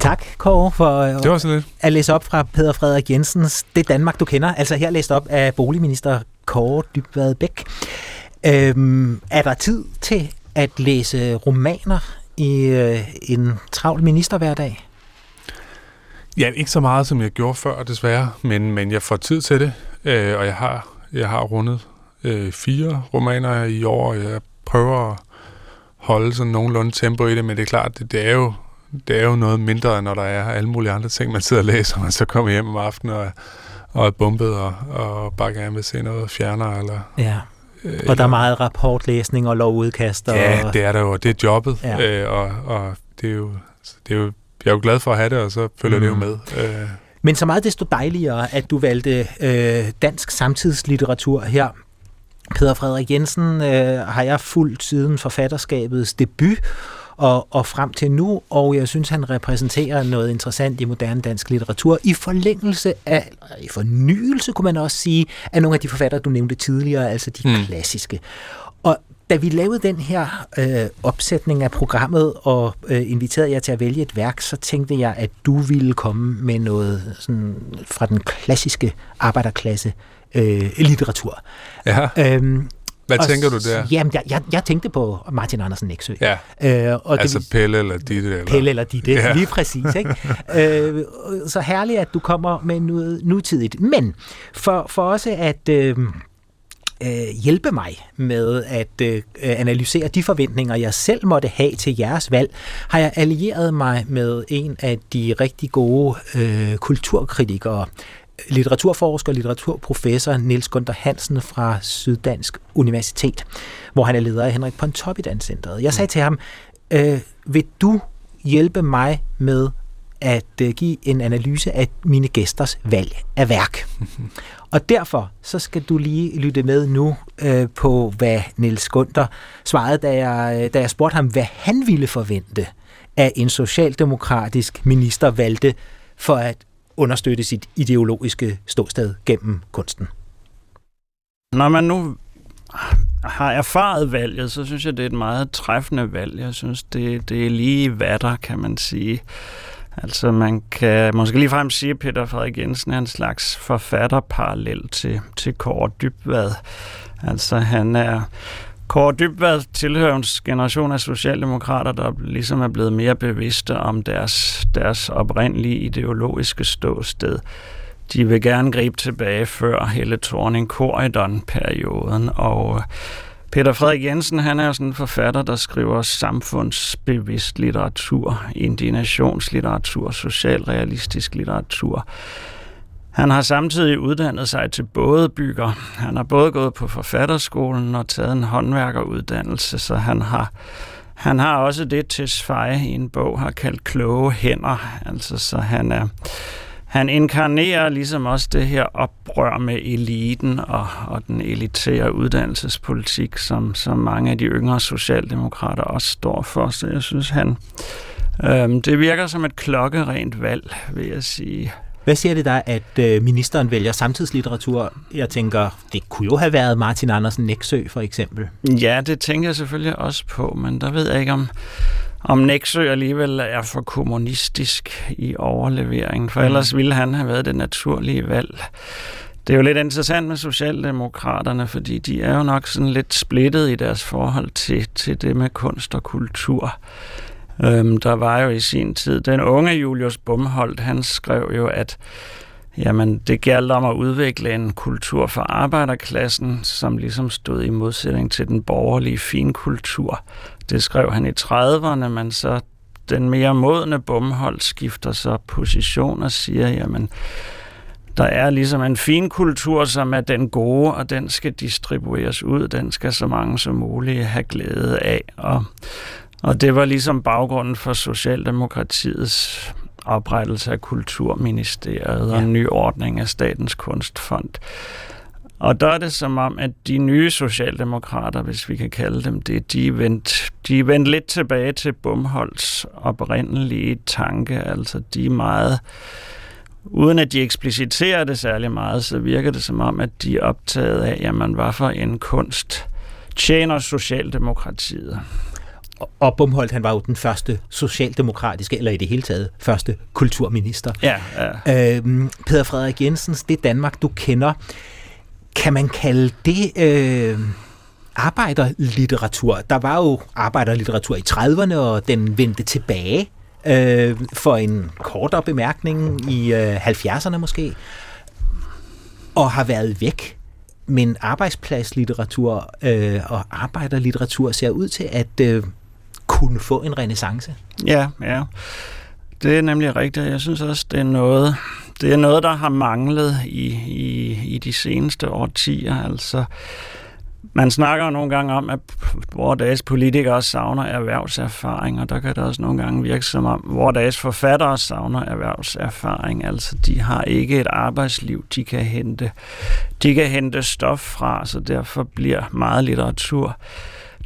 Tak, Kåre, for
det var så lidt.
at læse op fra Peter Frederik Jensens Det Danmark, du kender. Altså her læst op af boligminister Kåre Dybvad Bæk. Øhm, er der tid til at læse romaner i øh, en travl ministerhverdag?
Ja, ikke så meget, som jeg gjorde før, desværre, men, men jeg får tid til det, øh, og jeg har, jeg har rundet øh, fire romaner i år, og jeg prøver at holde sådan nogenlunde tempo i det, men det er klart, det, det er jo det er jo noget mindre, når der er alle mulige andre ting, man sidder og læser, og man så kommer hjem om aftenen og, og er bumpet og, og bare gerne vil se noget fjerner. Eller,
ja. Øh, og der er meget rapportlæsning og lovudkast. Og...
Ja, det er der jo. Det er jobbet, ja. øh, og, og det er jo, det er jo, jeg er jo glad for at have det, og så følger mm. det jo med. Øh.
Men så meget desto dejligere, at du valgte øh, dansk samtidslitteratur her. Peter Frederik Jensen øh, har jeg fulgt siden forfatterskabets debut, og, og frem til nu, og jeg synes, han repræsenterer noget interessant i moderne dansk litteratur i forlængelse af, i fornyelse kunne man også sige, af nogle af de forfattere, du nævnte tidligere, altså de mm. klassiske. Da vi lavede den her øh, opsætning af programmet og øh, inviterede jer til at vælge et værk, så tænkte jeg, at du ville komme med noget sådan, fra den klassiske arbejderklasse øh, litteratur.
Ja. Øhm, hvad og, tænker du der?
Jamen, jeg, jeg, jeg tænkte på Martin Andersen Nexø.
Ja, øh, og altså det, Pelle eller Ditte. Eller?
Pelle eller Ditte, ja. lige præcis. Ikke? øh, så herligt, at du kommer med noget nutidigt. Men for, for også at... Øh, øh, hjælpe mig med at øh, analysere de forventninger, jeg selv måtte have til jeres valg, har jeg allieret mig med en af de rigtig gode øh, kulturkritikere, litteraturforsker og litteraturprofessor Niels Gunther Hansen fra Syddansk Universitet, hvor han er leder af Henrik Pontoppidan-centret. Jeg sagde til ham, øh, vil du hjælpe mig med at øh, give en analyse af mine gæsters valg af værk? Og derfor så skal du lige lytte med nu øh, på, hvad Niels Gunther svarede, da jeg, øh, da jeg spurgte ham, hvad han ville forvente af en socialdemokratisk minister valgte for at understøtte sit ideologiske ståsted gennem kunsten?
Når man nu har erfaret valget, så synes jeg, det er et meget træffende valg. Jeg synes, det, det er lige hvad der, kan man sige. Altså man kan måske lige frem sige, at Peter Frederik Jensen er en slags forfatterparallel til, til Kåre Dybvad. Altså han er Kåre Dybvad tilhører en generation af socialdemokrater, der ligesom er blevet mere bevidste om deres, deres oprindelige ideologiske ståsted. De vil gerne gribe tilbage før hele thorning perioden og Peter Frederik Jensen, han er sådan en forfatter, der skriver samfundsbevidst litteratur, indignationslitteratur, socialrealistisk litteratur. Han har samtidig uddannet sig til både bygger. Han har både gået på forfatterskolen og taget en håndværkeruddannelse, så han har, han har også det til sveje i en bog, har kaldt kloge hænder. Altså, så han er, han inkarnerer ligesom også det her oprør med eliten og, og den elitære uddannelsespolitik, som, som mange af de yngre socialdemokrater også står for. Så jeg synes, han, øhm, det virker som et klokkerent valg, vil jeg sige.
Hvad siger det dig, at øh, ministeren vælger samtidslitteratur? Jeg tænker, det kunne jo have været Martin Andersen Næksø for eksempel.
Ja, det tænker jeg selvfølgelig også på, men der ved jeg ikke, om, om Næksø alligevel er for kommunistisk i overleveringen, for mm. ellers ville han have været det naturlige valg. Det er jo lidt interessant med Socialdemokraterne, fordi de er jo nok sådan lidt splittet i deres forhold til, til det med kunst og kultur. Øhm, der var jo i sin tid, den unge Julius Bumholdt, han skrev jo, at jamen, det galt om at udvikle en kultur for arbejderklassen, som ligesom stod i modsætning til den borgerlige finkultur. Det skrev han i 30'erne, men så den mere modne Bumholdt skifter så position og siger, jamen, der er ligesom en fin kultur, som er den gode, og den skal distribueres ud. Den skal så mange som muligt have glæde af. Og og det var ligesom baggrunden for Socialdemokratiets oprettelse af Kulturministeriet ja. og en ny ordning af Statens Kunstfond. Og der er det som om, at de nye socialdemokrater, hvis vi kan kalde dem det, de er vendt, de er vendt lidt tilbage til Bumholds oprindelige tanke. Altså de er meget, uden at de ekspliciterer det særlig meget, så virker det som om, at de er optaget af, jamen hvad for en kunst tjener Socialdemokratiet.
Og Bumholdt, han var jo den første socialdemokratiske, eller i det hele taget, første kulturminister.
Ja, ja.
Øhm, Peter Frederik Jensens, det Danmark, du kender, kan man kalde det øh, arbejderlitteratur? Der var jo arbejderlitteratur i 30'erne, og den vendte tilbage øh, for en kortere bemærkning i øh, 70'erne måske, og har været væk. Men arbejdspladslitteratur øh, og arbejderlitteratur ser ud til at øh, kunne få en renaissance.
Ja, ja. Det er nemlig rigtigt. Jeg synes også, det er noget, det er noget der har manglet i, i, i de seneste årtier. Altså, man snakker nogle gange om, at vores politikere savner erhvervserfaring, og der kan det også nogle gange virke som om, vores forfattere savner erhvervserfaring. Altså, de har ikke et arbejdsliv, de kan hente, de kan hente stof fra, så derfor bliver meget litteratur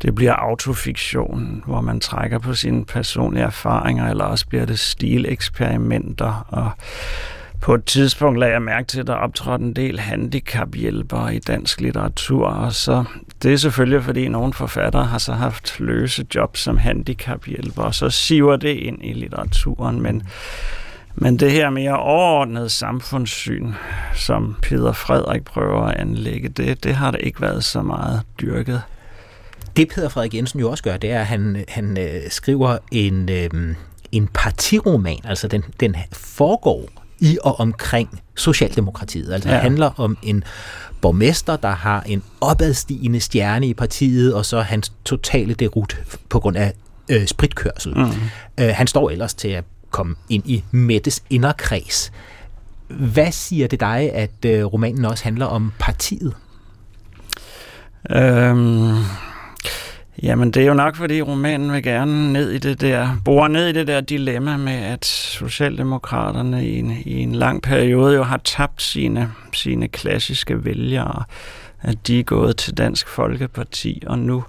det bliver autofiktion, hvor man trækker på sine personlige erfaringer, eller også bliver det stileksperimenter, og på et tidspunkt lagde jeg mærke til, at der optrådte en del handicaphjælpere i dansk litteratur, og så det er selvfølgelig, fordi nogle forfattere har så haft løse job som handicaphjælpere, og så siver det ind i litteraturen, men men det her mere overordnede samfundssyn, som Peter Frederik prøver at anlægge, det, det har det ikke været så meget dyrket.
Det Peter Frederik Jensen jo også gør, det er, at han, han øh, skriver en, øh, en partiroman, altså den, den foregår i og omkring Socialdemokratiet. Altså ja. det handler om en borgmester, der har en opadstigende stjerne i partiet, og så hans totale derut på grund af øh, spritkørsel. Mm. Øh, han står ellers til at komme ind i Mettes inderkreds. Hvad siger det dig, at øh, romanen også handler om partiet?
Øhm, Jamen, det er jo nok, fordi romanen vil gerne ned i det der, bore ned i det der dilemma med, at Socialdemokraterne i en, i en lang periode jo har tabt sine, sine klassiske vælgere, at de er gået til Dansk Folkeparti, og nu,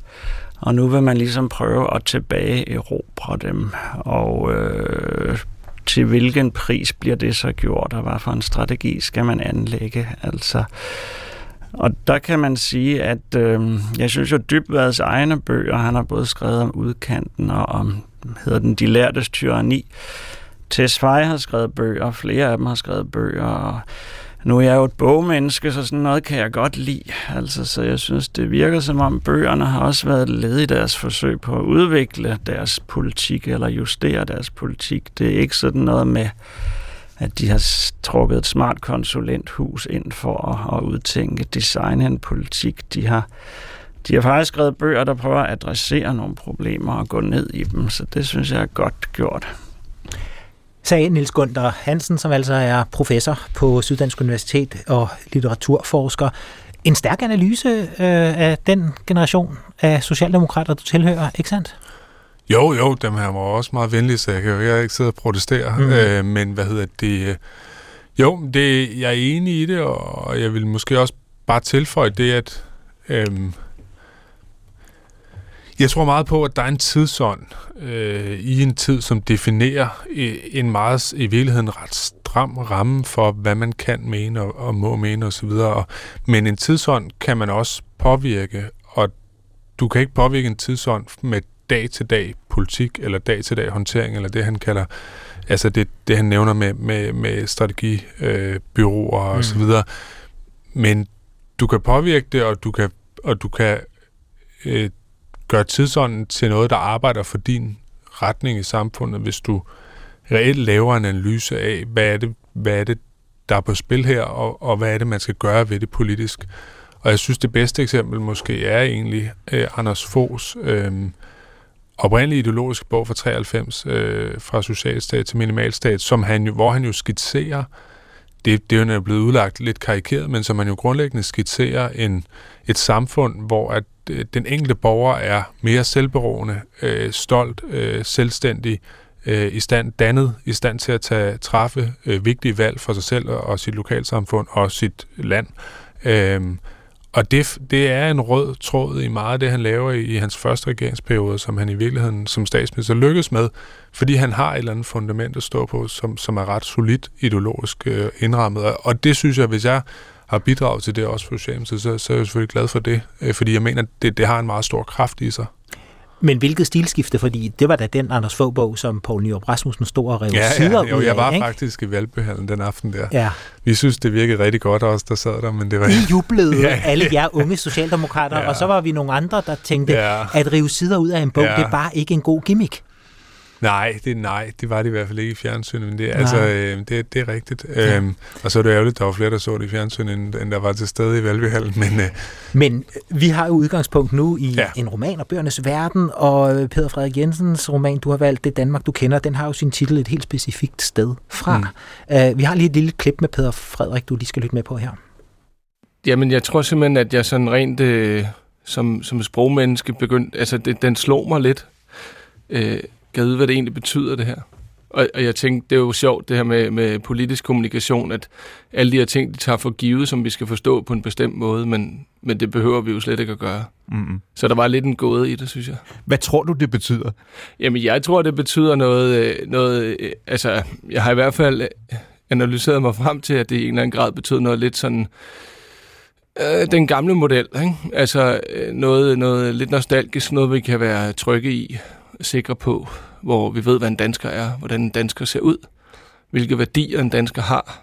og nu vil man ligesom prøve at tilbage erobre dem, og øh, til hvilken pris bliver det så gjort, og hvad for en strategi skal man anlægge, altså og der kan man sige, at øh, jeg synes jo, Dybvads egne bøger, han har både skrevet om udkanten og om, hedder den, De lærtes tyranni. Tesfaye har skrevet bøger, flere af dem har skrevet bøger, og nu er jeg jo et bogmenneske, så sådan noget kan jeg godt lide. Altså, så jeg synes, det virker som om bøgerne har også været led i deres forsøg på at udvikle deres politik eller justere deres politik. Det er ikke sådan noget med, at de har trukket et smart konsulenthus ind for at, at udtænke, design en politik. De har, de har faktisk skrevet bøger, der prøver at adressere nogle problemer og gå ned i dem, så det synes jeg er godt gjort.
Sagde Niels Gunther Hansen, som altså er professor på Syddansk Universitet og litteraturforsker. En stærk analyse øh, af den generation af socialdemokrater, du tilhører, ikke sandt?
Jo, jo, dem her var også meget venlige, så jeg kan jo ikke sidde og protestere. Mm. Øh, men hvad hedder det? Øh, jo, det, jeg er enig i det, og jeg vil måske også bare tilføje det, at øhm, jeg tror meget på, at der er en tidsånd øh, i en tid, som definerer en meget, i virkeligheden ret stram ramme for, hvad man kan mene og, og må mene osv. Men en tidsånd kan man også påvirke, og du kan ikke påvirke en tidsånd med dag-til-dag politik, eller dag-til-dag håndtering, eller det han kalder, altså det, det han nævner med, med, med strategibyråer øh, og mm. så videre. Men du kan påvirke det, og du kan, og du kan øh, gøre tidsånden til noget, der arbejder for din retning i samfundet, hvis du reelt laver en analyse af, hvad er det, hvad er det der er på spil her, og, og hvad er det, man skal gøre ved det politisk. Og jeg synes, det bedste eksempel måske er egentlig øh, Anders Fos øh, oprindelige ideologisk bog fra 93, øh, fra socialstat til minimalstat, som han jo, hvor han jo skitserer, det, det er jo blevet udlagt lidt karikeret, men som man jo grundlæggende skitserer en, et samfund, hvor at øh, den enkelte borger er mere selvberoende, øh, stolt, øh, selvstændig, øh, i stand dannet, i stand til at tage træffe øh, vigtige valg for sig selv og, og sit lokalsamfund og sit land. Øh, og det, det er en rød tråd i meget af det, han laver i, i hans første regeringsperiode, som han i virkeligheden som statsminister lykkes med, fordi han har et eller andet fundament at stå på, som, som er ret solidt ideologisk øh, indrammet. Og det synes jeg, hvis jeg har bidraget til det også for Socialdemokratiet, så, så er jeg selvfølgelig glad for det, øh, fordi jeg mener, det, det har en meget stor kraft i sig.
Men hvilket stilskifte, fordi det var da den Anders Fogh-bog, som Poul Nyrup Rasmussen stod og rev
ja,
sider
ja, jo,
ud
jeg var
af,
faktisk i Valbyhallen den aften der.
Ja.
Vi synes, det virkede rigtig godt også, der sad der, men det var...
I jublede ja, alle jer unge socialdemokrater, ja. og så var vi nogle andre, der tænkte, ja. at rive sider ud af en bog, ja. det er bare ikke en god gimmick.
Nej, det nej, det var det i hvert fald ikke i fjernsynet, men det, altså, øh, det, det er rigtigt. Ja. Øhm, og så er det ærgerligt, at der var flere, der så det i fjernsynet, end, end der var til stede i Valbyhallen. Men, øh,
men vi har jo udgangspunkt nu i ja. en roman og bøgernes verden, og Peter Frederik Jensens roman, du har valgt, Det Danmark, du kender, den har jo sin titel et helt specifikt sted fra. Mm. Uh, vi har lige et lille klip med Peter Frederik, du lige skal lytte med på her.
Jamen, jeg tror simpelthen, at jeg sådan rent øh, som, som sprogmenneske begyndte, altså det, den slog mig lidt. Øh, kan vide, hvad det egentlig betyder, det her. Og, og jeg tænkte, det er jo sjovt, det her med, med politisk kommunikation, at alle de her ting, de tager for givet, som vi skal forstå på en bestemt måde, men, men det behøver vi jo slet ikke at gøre. Mm-hmm. Så der var lidt en gåde i det, synes jeg.
Hvad tror du, det betyder?
Jamen, jeg tror, det betyder noget... Øh, noget øh, altså, jeg har i hvert fald analyseret mig frem til, at det i en eller anden grad betyder noget lidt sådan... Øh, den gamle model, ikke? Altså øh, noget, noget lidt nostalgisk, noget vi kan være trygge i, sikre på, hvor vi ved, hvad en dansker er, hvordan en dansker ser ud, hvilke værdier en dansker har,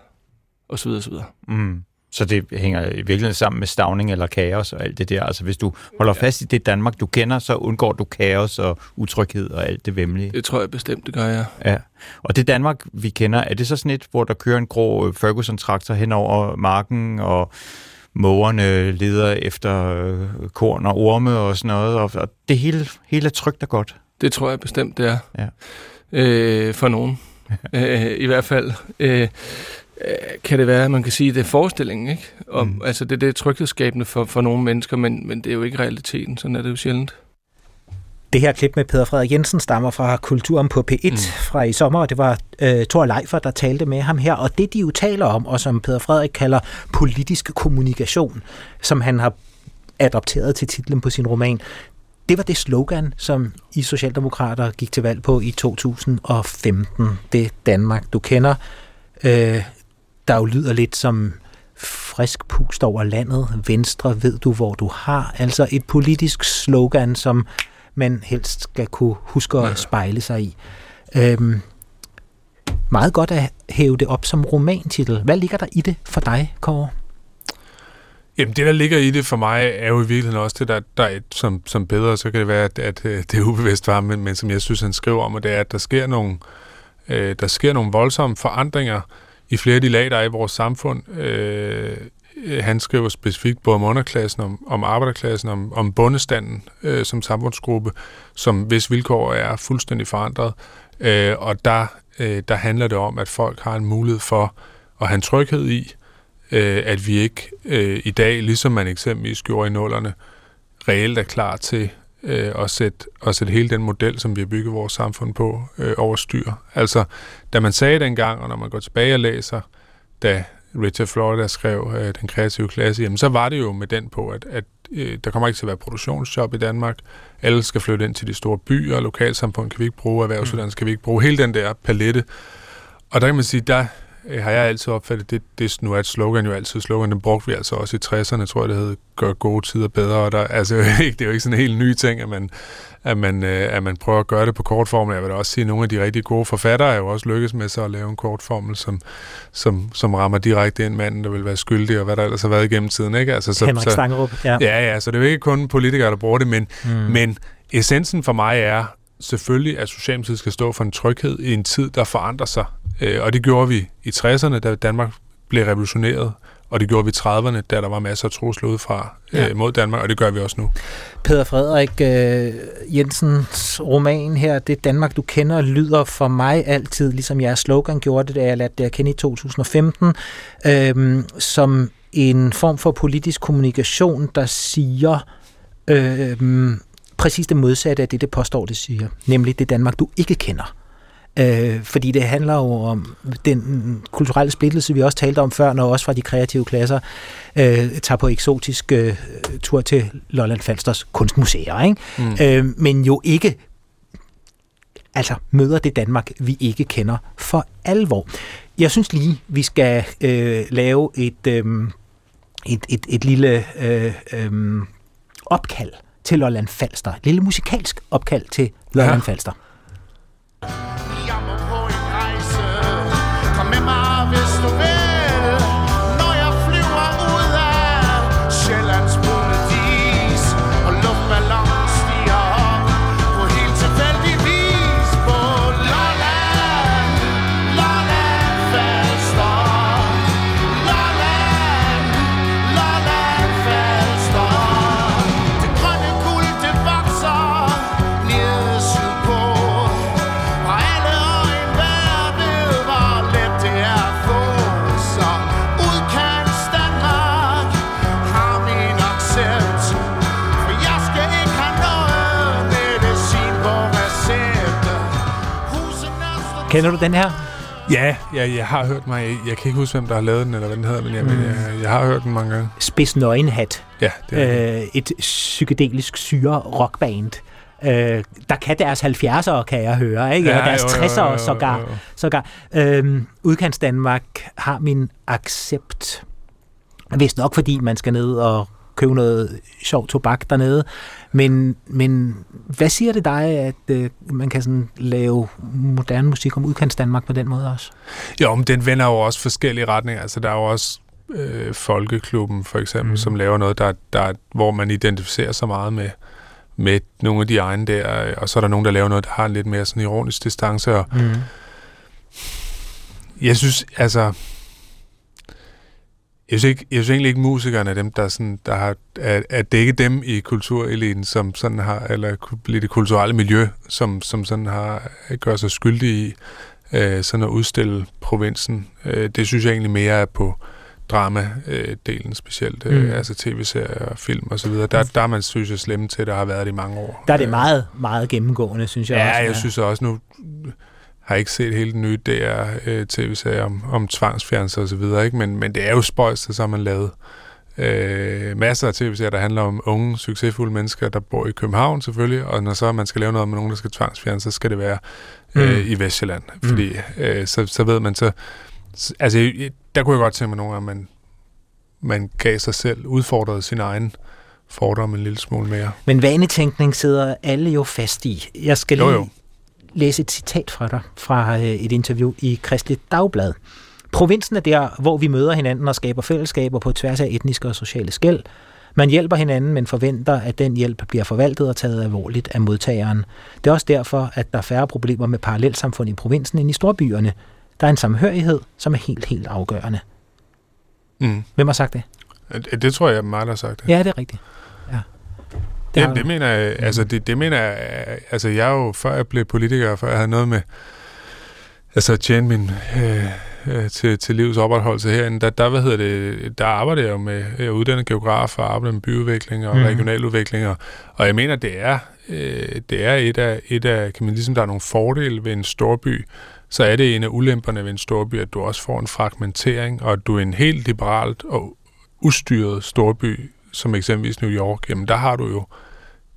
osv. osv.
Mm. Så det hænger i virkeligheden sammen med stavning eller kaos og alt det der. Altså hvis du holder ja. fast i det Danmark, du kender, så undgår du kaos og utryghed og alt det vemmelige.
Det tror jeg bestemt, det gør jeg.
Ja. Og det Danmark, vi kender, er det så sådan et, hvor der kører en grå Ferguson-traktor hen over marken, og mågerne leder efter øh, korn og orme og sådan noget, og det hele, hele er trygt og godt?
Det tror jeg bestemt, det er. Ja. Øh, for nogen. øh, I hvert fald. Øh, øh, kan det være, at man kan sige, at det er forestillingen, ikke? Om, mm. Altså, det, det er tryghedsskabende for, for nogle mennesker, men, men det er jo ikke realiteten. Sådan er det jo sjældent.
Det her klip med Peter Frederik Jensen stammer fra Kulturen på P1 mm. fra i sommer, og det var øh, Thor Leifer, der talte med ham her. Og det, de jo taler om, og som Peter Frederik kalder politisk kommunikation, som han har adopteret til titlen på sin roman, det var det slogan, som I Socialdemokrater gik til valg på i 2015. Det Danmark, du kender, øh, der jo lyder lidt som frisk pust over landet. Venstre ved du, hvor du har. Altså et politisk slogan, som man helst skal kunne huske at spejle sig i. Øhm, meget godt at hæve det op som romantitel. Hvad ligger der i det for dig, Kåre?
Jamen det, der ligger i det for mig, er jo i virkeligheden også det, der, der er et, som, som bedre, så kan det være, at, at øh, det er ubevidst var, men, men som jeg synes, han skriver om, og det er, at der sker nogle, øh, der sker nogle voldsomme forandringer i flere af de lag, der er i vores samfund. Øh, øh han skriver specifikt både om underklassen, om, om arbejderklassen, om, om bundestanden øh, som samfundsgruppe, som hvis vilkår er fuldstændig forandret. Øh, og der, øh, der handler det om, at folk har en mulighed for at have en tryghed i, øh, Øh, at vi ikke øh, i dag, ligesom man eksempelvis gjorde i nullerne, reelt er klar til øh, at, sætte, at sætte hele den model, som vi har bygget vores samfund på, øh, over styr. Altså, da man sagde dengang, og når man går tilbage og læser, da Richard Florida skrev øh, Den kreative klasse, jamen, så var det jo med den på, at, at øh, der kommer ikke til at være produktionsjob i Danmark. Alle skal flytte ind til de store byer, lokalsamfund kan vi ikke bruge, erhvervsuddannelse kan vi ikke bruge. Hele den der palette. Og der kan man sige, der Øh, har jeg altid opfattet, det, det nu er et slogan jo altid slogan, den brugte vi altså også i 60'erne, tror jeg det hed, gør gode tider bedre, og der, altså, det er jo ikke sådan en helt ny ting, at man, at man, øh, at man prøver at gøre det på kortform. Jeg vil da også sige, at nogle af de rigtig gode forfattere er jo også lykkes med så at lave en kortformel, som, som, som rammer direkte ind manden, der vil være skyldig, og hvad der ellers har været igennem tiden. Ikke? Altså,
så, Henrik Stangerup,
ja. Ja, ja, så det er jo ikke kun politikere, der bruger det, men, mm. men essensen for mig er, selvfølgelig, at Socialdemokratiet skal stå for en tryghed i en tid, der forandrer sig. Øh, og det gjorde vi i 60'erne, da Danmark blev revolutioneret, og det gjorde vi i 30'erne, da der var masser af trusler udefra ja. øh, mod Danmark, og det gør vi også nu.
Peter Frederik øh, Jensens roman her, Det Danmark, du kender, lyder for mig altid, ligesom jeres slogan gjorde det, da jeg lærte det at kende i 2015, øh, som en form for politisk kommunikation, der siger øh, præcis det modsatte af det, det påstår, det siger. Nemlig det Danmark, du ikke kender. Øh, fordi det handler jo om den kulturelle splittelse, vi også talte om før, når også fra de kreative klasser øh, tager på eksotisk øh, tur til Lolland Falsters kunstmuseer. Ikke? Mm. Øh, men jo ikke altså møder det Danmark, vi ikke kender for alvor. Jeg synes lige, vi skal øh, lave et, øh, et, et, et lille øh, øh, opkald til Lolland Falster. Et lille musikalsk opkald til Lolland ja. Falster. Kender du den her?
Ja, ja, jeg har hørt mig. Jeg kan ikke huske, hvem der har lavet den, eller hvad den hedder, men jeg, mm. jeg, jeg har hørt den mange gange.
Spids Nøgenhat.
Ja, det er
øh, Et psykedelisk syre rockband. Øh, der kan deres 70'ere, kan jeg høre, ikke?
Ja,
Ja, deres
jo, jo, jo,
60'ere
jo,
sågar.
jo, jo.
sågar. Øhm, Udkants Danmark har min accept. Vist nok, fordi man skal ned og købe noget sjov tobak dernede. Men, men hvad siger det dig, at øh, man kan sådan lave moderne musik om Udkants Danmark på den måde også?
Jo, men den vender jo også forskellige retninger. Altså, der er jo også øh, Folkeklubben, for eksempel,
Mm.
som laver noget, der, der, hvor man identificerer sig meget med, med nogle af de egne der, og så er der nogen, der laver noget, der har en lidt mere sådan ironisk distance, og
Mm.
jeg synes, altså... Jeg synes, ikke, jeg synes egentlig ikke, musikerne er dem, der, sådan, der har, at, at det ikke er dem i kultureliten, som sådan har, eller i det kulturelle miljø, som, som sådan har gør sig skyldige i øh, sådan at udstille provinsen. Øh, det synes jeg egentlig mere er på drama-delen specielt, øh,
Mm.
altså tv-serier og film og så videre. Der, der er man, synes jeg, slemme til, der har været det i mange år.
Der er det
Øh,
meget, meget gennemgående, synes jeg
Ja,
også.
jeg synes også nu har ikke set hele den nye DR øh, om, om tvangsfjernelse og så videre, ikke? Men, men det er jo spøjst, så har man lavet øh, masser af tv-serier, der handler om unge, succesfulde mennesker, der bor i København selvfølgelig, og når så man skal lave noget med nogen, der skal tvangsfjerne, så skal det være øh,
Mm.
i Vestjylland,
Mm.
fordi øh, så, så ved man så, altså der kunne jeg godt tænke mig nogle gange, at man, man gav sig selv, udfordrede sin egen fordom en lille smule mere.
Men vanetænkning sidder alle jo fast i. Jeg skal lige
Jo, jo.
Læse et citat fra dig fra øh, et interview i Kristligt Dagblad. Provinsen er der, hvor vi møder hinanden og skaber fællesskaber på tværs af etniske og sociale skæld. Man hjælper hinanden, men forventer, at den hjælp bliver forvaltet og taget alvorligt af modtageren. Det er også derfor, at der er færre problemer med parallelsamfund i provinsen end i storbyerne. Der er en samhørighed, som er helt, helt afgørende.
Mm.
Hvem har sagt det?
Det, tror jeg er mig, der har sagt det.
Ja, det er rigtigt.
Det, Jamen, det mener jeg, altså det, det mener jeg, altså jeg er jo, før jeg blev politiker, før jeg havde noget med, altså at tjene min, øh, øh, til, til livs opretholdelse herinde, der, der, hvad hedder det, der arbejder jeg jo med, jeg uddannet geograf og arbejder med byudvikling og mm. regionaludvikling, og, og jeg mener, det er, øh, det er et af, et af, kan man ligesom, der er nogle fordele ved en storby, så er det en af ulemperne ved en storby, at du også får en fragmentering, og at du er en helt liberalt og ustyret storby, som eksempelvis New York, jamen der har du jo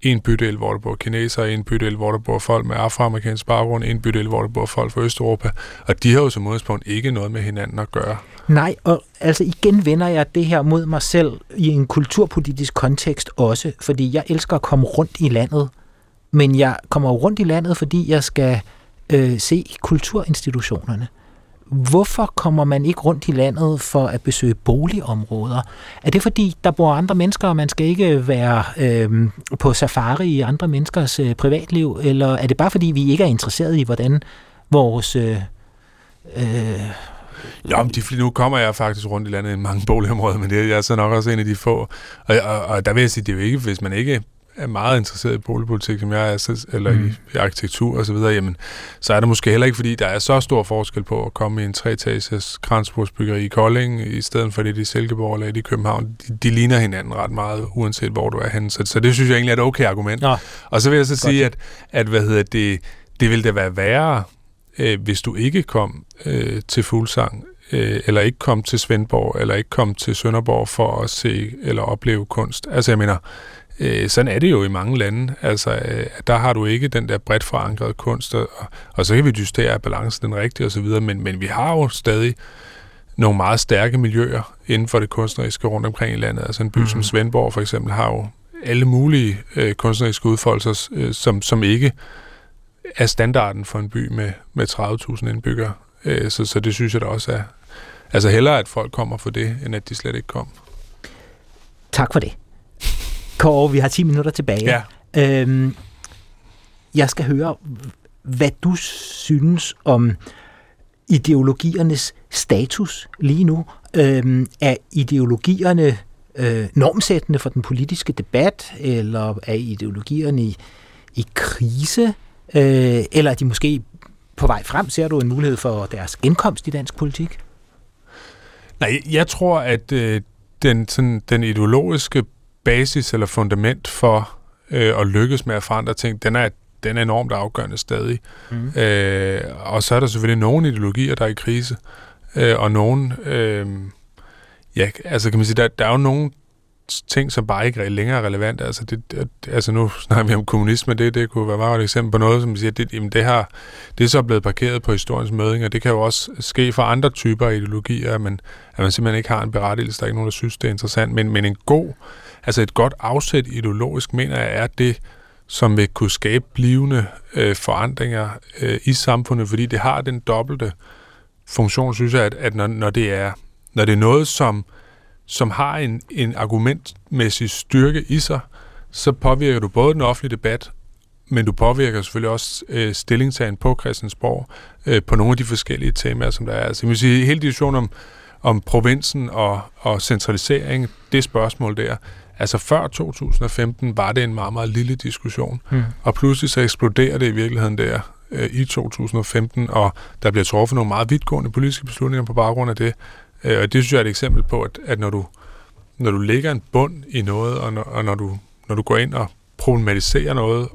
en bydel, hvor der bor kinesere, en bydel, hvor der bor folk med afroamerikansk baggrund, en bydel, hvor der bor folk fra Østeuropa, og de har jo som udgangspunkt ikke noget med hinanden at gøre.
Nej, og altså igen vender jeg det her mod mig selv i en kulturpolitisk kontekst også, fordi jeg elsker at komme rundt i landet, men jeg kommer rundt i landet, fordi jeg skal øh, se kulturinstitutionerne. Hvorfor kommer man ikke rundt i landet for at besøge boligområder? Er det fordi, der bor andre mennesker, og man skal ikke være øh, på safari i andre menneskers øh, privatliv? Eller er det bare fordi, vi ikke er interesseret i, hvordan vores... Øh, øh,
Ja, men de, nu kommer jeg faktisk rundt i landet i mange boligområder, men det er jeg er så nok også en af de få. Og, og, og der vil jeg sige, det er jo ikke, hvis man ikke er meget interesseret i boligpolitik, som jeg er, eller mm. i, arkitektur og så videre, jamen, så er det måske heller ikke, fordi der er så stor forskel på at komme i en treetages kransbordsbyggeri i Kolding, i stedet for det i Silkeborg eller i København. De, de ligner hinanden ret meget, uanset hvor du er henne. Så, så det synes jeg egentlig er et okay argument.
Nå,
Og så vil jeg så
Godt.
sige, at, at hvad hedder det, det ville da være værre, øh, hvis du ikke kom øh, til Fuglsang, øh, eller ikke kom til Svendborg, eller ikke kom til Sønderborg for at se eller opleve kunst. Altså jeg mener, øh, sådan er det jo i mange lande. Altså øh, der har du ikke den der bredt forankrede kunst, og, og så kan vi justere, at balancen den rigtige osv., men, men vi har jo stadig nogle meget stærke miljøer inden for det kunstneriske rundt omkring i landet. Altså en by mm. som Svendborg for eksempel har jo alle mulige øh, kunstneriske udfoldelser, øh, som, som ikke er standarden for en by med, med 30.000 indbyggere. Øh, så, så det synes jeg da også er... Altså hellere, at folk kommer for det, end at de slet ikke kom.
Tak for det. Kåre, vi har 10 minutter tilbage.
Ja.
Øhm, jeg skal høre, hvad du synes om ideologiernes status lige nu. Øhm, er ideologierne øh, normsættende for den politiske debat, eller er ideologierne i, i krise, øh, eller er de måske på vej frem? Ser du en mulighed for deres genkomst i dansk politik?
Nej, jeg tror, at øh, den, sådan, den ideologiske basis eller fundament for øh, at lykkes med at forandre ting, den er, den er enormt afgørende stadig. Mm. Øh, og så er der selvfølgelig nogle ideologier, der er i krise, øh, og nogle, øh, ja, altså kan man sige, der, der er jo nogle ting, som bare ikke er længere relevant. Altså, det, altså nu snakker vi om kommunisme, det, det kunne være meget et eksempel på noget, som siger, det, jamen det, her, det er så blevet parkeret på historiens møding, og det kan jo også ske for andre typer af ideologier, man, at man simpelthen ikke har en berettigelse, der er ikke nogen, der synes, det er interessant, men, men en god, altså et godt afsæt ideologisk, mener jeg, er det, som vil kunne skabe blivende øh, forandringer øh, i samfundet, fordi det har den dobbelte funktion, synes jeg, at, at når, når, det er, når det er noget, som, som har en, en argumentmæssig styrke i sig, så påvirker du både den offentlige debat, men du påvirker selvfølgelig også øh, stillingtagen på Christiansborg øh, på nogle af de forskellige temaer, som der er. Altså, jeg vil sige, hele diskussionen om, om provinsen og, og centralisering, det spørgsmål der, Altså før 2015 var det en meget, meget lille diskussion, mm. og pludselig så eksploderer det i virkeligheden der øh, i 2015, og der bliver truffet nogle meget vidtgående politiske beslutninger på baggrund af det. Øh, og det synes jeg er et eksempel på, at, at når, du, når du lægger en bund i noget, og når, og når, du, når du går ind og problematiserer noget,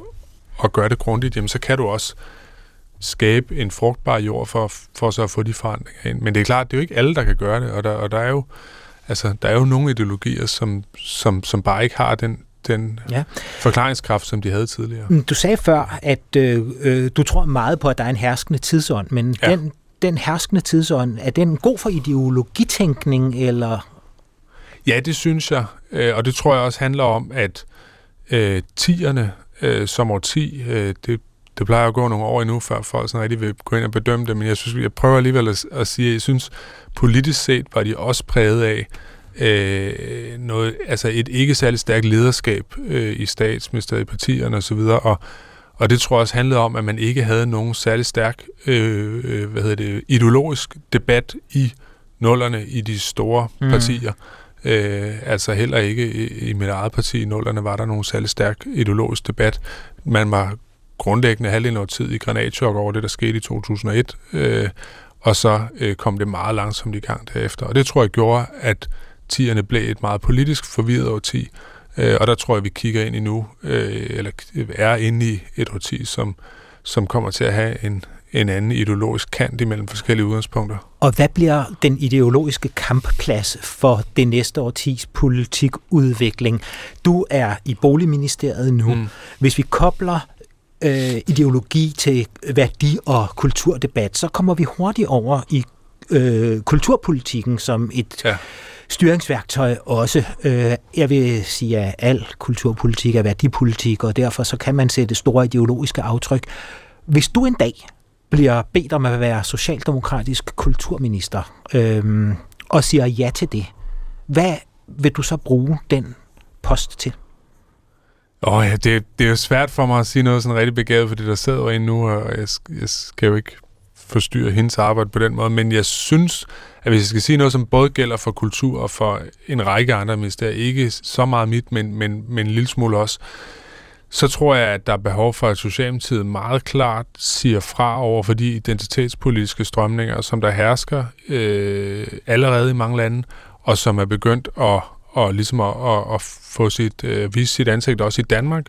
og gør det grundigt, jamen så kan du også skabe en frugtbar jord for, for så at få de forandringer ind. Men det er klart, det er jo ikke alle, der kan gøre det, og der, og der er jo Altså, der er jo nogle ideologier, som, som, som bare ikke har den, den ja. forklaringskraft, som de havde tidligere.
Mm, du sagde før, at øh, øh, du tror meget på, at der er en herskende tidsånd, men ja. den, den herskende tidsånd, er den god for ideologitænkning, eller?
Ja, det synes jeg, øh, og det tror jeg også handler om, at øh, tierne øh, som årti, øh, det, det plejer at gå nogle år endnu, før folk sådan rigtig vil gå ind og bedømme det, men jeg synes, jeg prøver alligevel at, at sige, at jeg synes, politisk set var de også præget af øh, noget, altså et ikke særlig stærkt lederskab øh, i statsministeriet, i partierne osv., og, og det tror jeg også handlede om, at man ikke havde nogen særlig stærk øh, øh, hvad hedder det, ideologisk debat i nullerne i de store mm. partier. Øh, altså heller ikke i, i mit eget parti i nullerne var der nogen særlig stærk ideologisk debat. Man var grundlæggende halvdelen af tid i granatchok over det, der skete i 2001. Øh, og så øh, kom det meget langsomt i gang derefter. Og det tror jeg gjorde, at tierne blev et meget politisk forvirret årti, øh, og der tror jeg, vi kigger ind i nu, øh, eller er inde i et årti, som, som kommer til at have en, en anden ideologisk kant imellem forskellige udgangspunkter.
Og hvad bliver den ideologiske kampplads for det næste årtis politikudvikling? Du er i Boligministeriet nu. Mm. Hvis vi kobler øh, ideologi til værdi- og kulturdebat, så kommer vi hurtigt over i øh, kulturpolitikken som et ja. styringsværktøj også. Øh, jeg vil sige, at al kulturpolitik er værdipolitik, og derfor så kan man sætte store ideologiske aftryk. Hvis du en dag bliver bedt om at være socialdemokratisk kulturminister, øh, og siger ja til det, hvad vil du så bruge den post til?
Åh oh, ja, det, det er jo svært for mig at sige noget sådan rigtig begavet, fordi der sidder en nu, og jeg, jeg skal jo ikke forstyrre hendes arbejde på den måde, men jeg synes, at hvis jeg skal sige noget, som både gælder for kultur og for en række andre ministerier, ikke så meget mit, men, men, men en lille smule også, så tror jeg, at der er behov for, at Socialdemokratiet meget klart siger fra over for de identitetspolitiske strømninger, som der hersker øh, allerede i mange lande, og som er begyndt at og ligesom at, at, at få sit, øh, vise sit ansigt også i Danmark,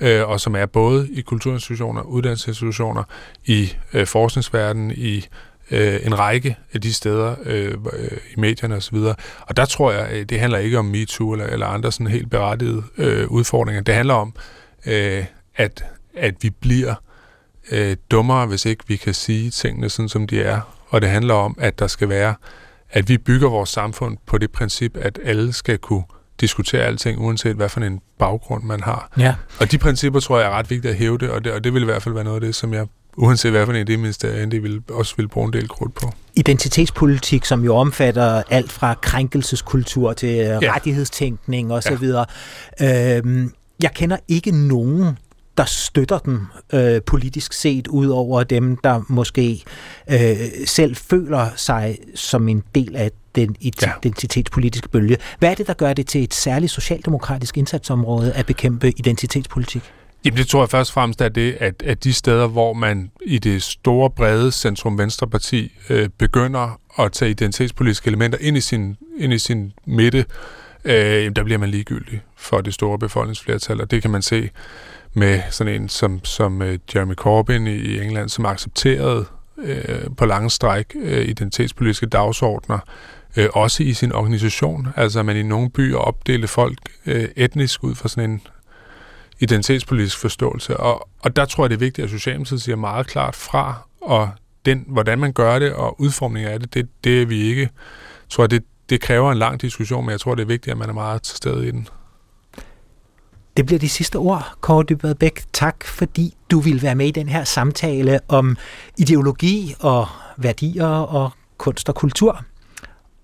øh, og som er både i kulturinstitutioner, uddannelsesinstitutioner, i øh, forskningsverdenen, i øh, en række af de steder øh, øh, i medierne osv. Og, og der tror jeg, øh, det handler ikke om MeToo eller, eller andre sådan helt berettigede øh, udfordringer. Det handler om, øh, at, at vi bliver øh, dummere, hvis ikke vi kan sige tingene sådan, som de er. Og det handler om, at der skal være at vi bygger vores samfund på det princip, at alle skal kunne diskutere alting, uanset hvad for en baggrund man har. Ja. Og de principper tror jeg er ret vigtigt at hæve det, og det, og det vil i hvert fald være noget af det, som jeg uanset hvad for en det ministerier, det vil også vil bruge en del krudt på.
Identitetspolitik, som jo omfatter alt fra krænkelseskultur til ja. rettighedstænkning osv. Ja. Øhm, jeg kender ikke nogen der støtter den øh, politisk set, ud over dem, der måske øh, selv føler sig som en del af den identitetspolitiske bølge. Hvad er det, der gør det til et særligt socialdemokratisk indsatsområde at bekæmpe identitetspolitik?
Jamen det tror jeg først og fremmest er det, at, at de steder, hvor man i det store, brede centrum-venstreparti øh, begynder at tage identitetspolitiske elementer ind i sin, ind i sin midte, øh, der bliver man ligegyldig for det store befolkningsflertal, og det kan man se med sådan en som, som øh, Jeremy Corbyn i, England, som accepterede øh, på lange stræk øh, identitetspolitiske dagsordner, øh, også i sin organisation. Altså man i nogle byer opdelte folk øh, etnisk ud fra sådan en identitetspolitisk forståelse. Og, og der tror jeg, det er vigtigt, at Socialdemokratiet siger meget klart fra, og den, hvordan man gør det, og udformningen af det, det, det er vi ikke. Jeg tror, det, det kræver en lang diskussion, men jeg tror, det er vigtigt, at man er meget til stede i den.
Det bliver de sidste ord, Kåre Dybvad Bæk. Tak, fordi du vil være med i den her samtale om ideologi og værdier og kunst og kultur.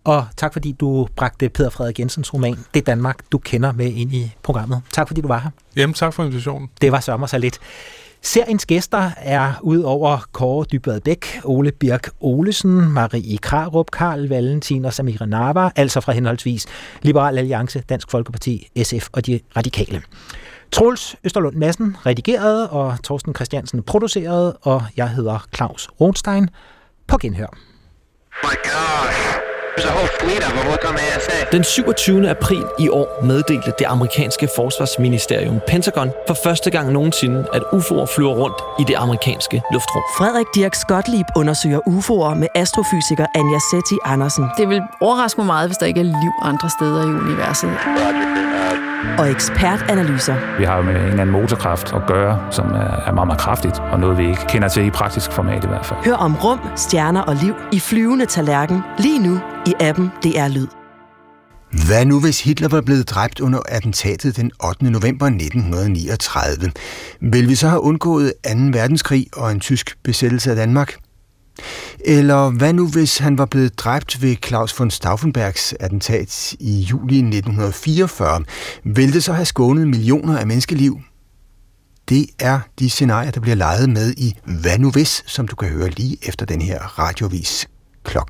Og tak, fordi du bragte Peter Frederik Jensens roman, Det Danmark, du kender med ind i programmet. Tak, fordi du var her.
Jamen, tak for invitationen.
Det var sommer så lidt. Seriens gæster er ud over Kåre Dybvad Bæk, Ole Birk Olesen, Marie Krarup, Karl Valentin og Samira Nava, altså fra henholdsvis Liberal Alliance, Dansk Folkeparti, SF og de radikale. Troels Østerlund Madsen redigerede, og Torsten Christiansen producerede, og jeg hedder Claus Rothstein. På genhør. My God.
Den 27. april i år meddelte det amerikanske forsvarsministerium Pentagon for første gang nogensinde, at UFO'er flyver rundt i det amerikanske luftrum.
Frederik Dirk Skotlieb undersøger UFO'er med astrofysiker Anja Setti Andersen.
Det vil overraske mig meget, hvis der ikke er liv andre steder i universet.
Og ekspertanalyser.
Vi har med en eller anden motorkraft at gøre, som er meget, meget kraftigt, og noget vi ikke kender til i praktisk format i hvert fald.
Hør om rum, stjerner og liv i flyvende tallerken lige nu i appen DR Lyd.
Hvad nu, hvis Hitler var blevet dræbt under attentatet den 8. november 1939? Vil vi så have undgået 2. verdenskrig og en tysk besættelse af Danmark? Eller hvad nu, hvis han var blevet dræbt ved Claus von Stauffenbergs attentat i juli 1944? Vil det så have skånet millioner af menneskeliv? Det er de scenarier, der bliver leget med i Hvad nu hvis, som du kan høre lige efter den her radiovis klokken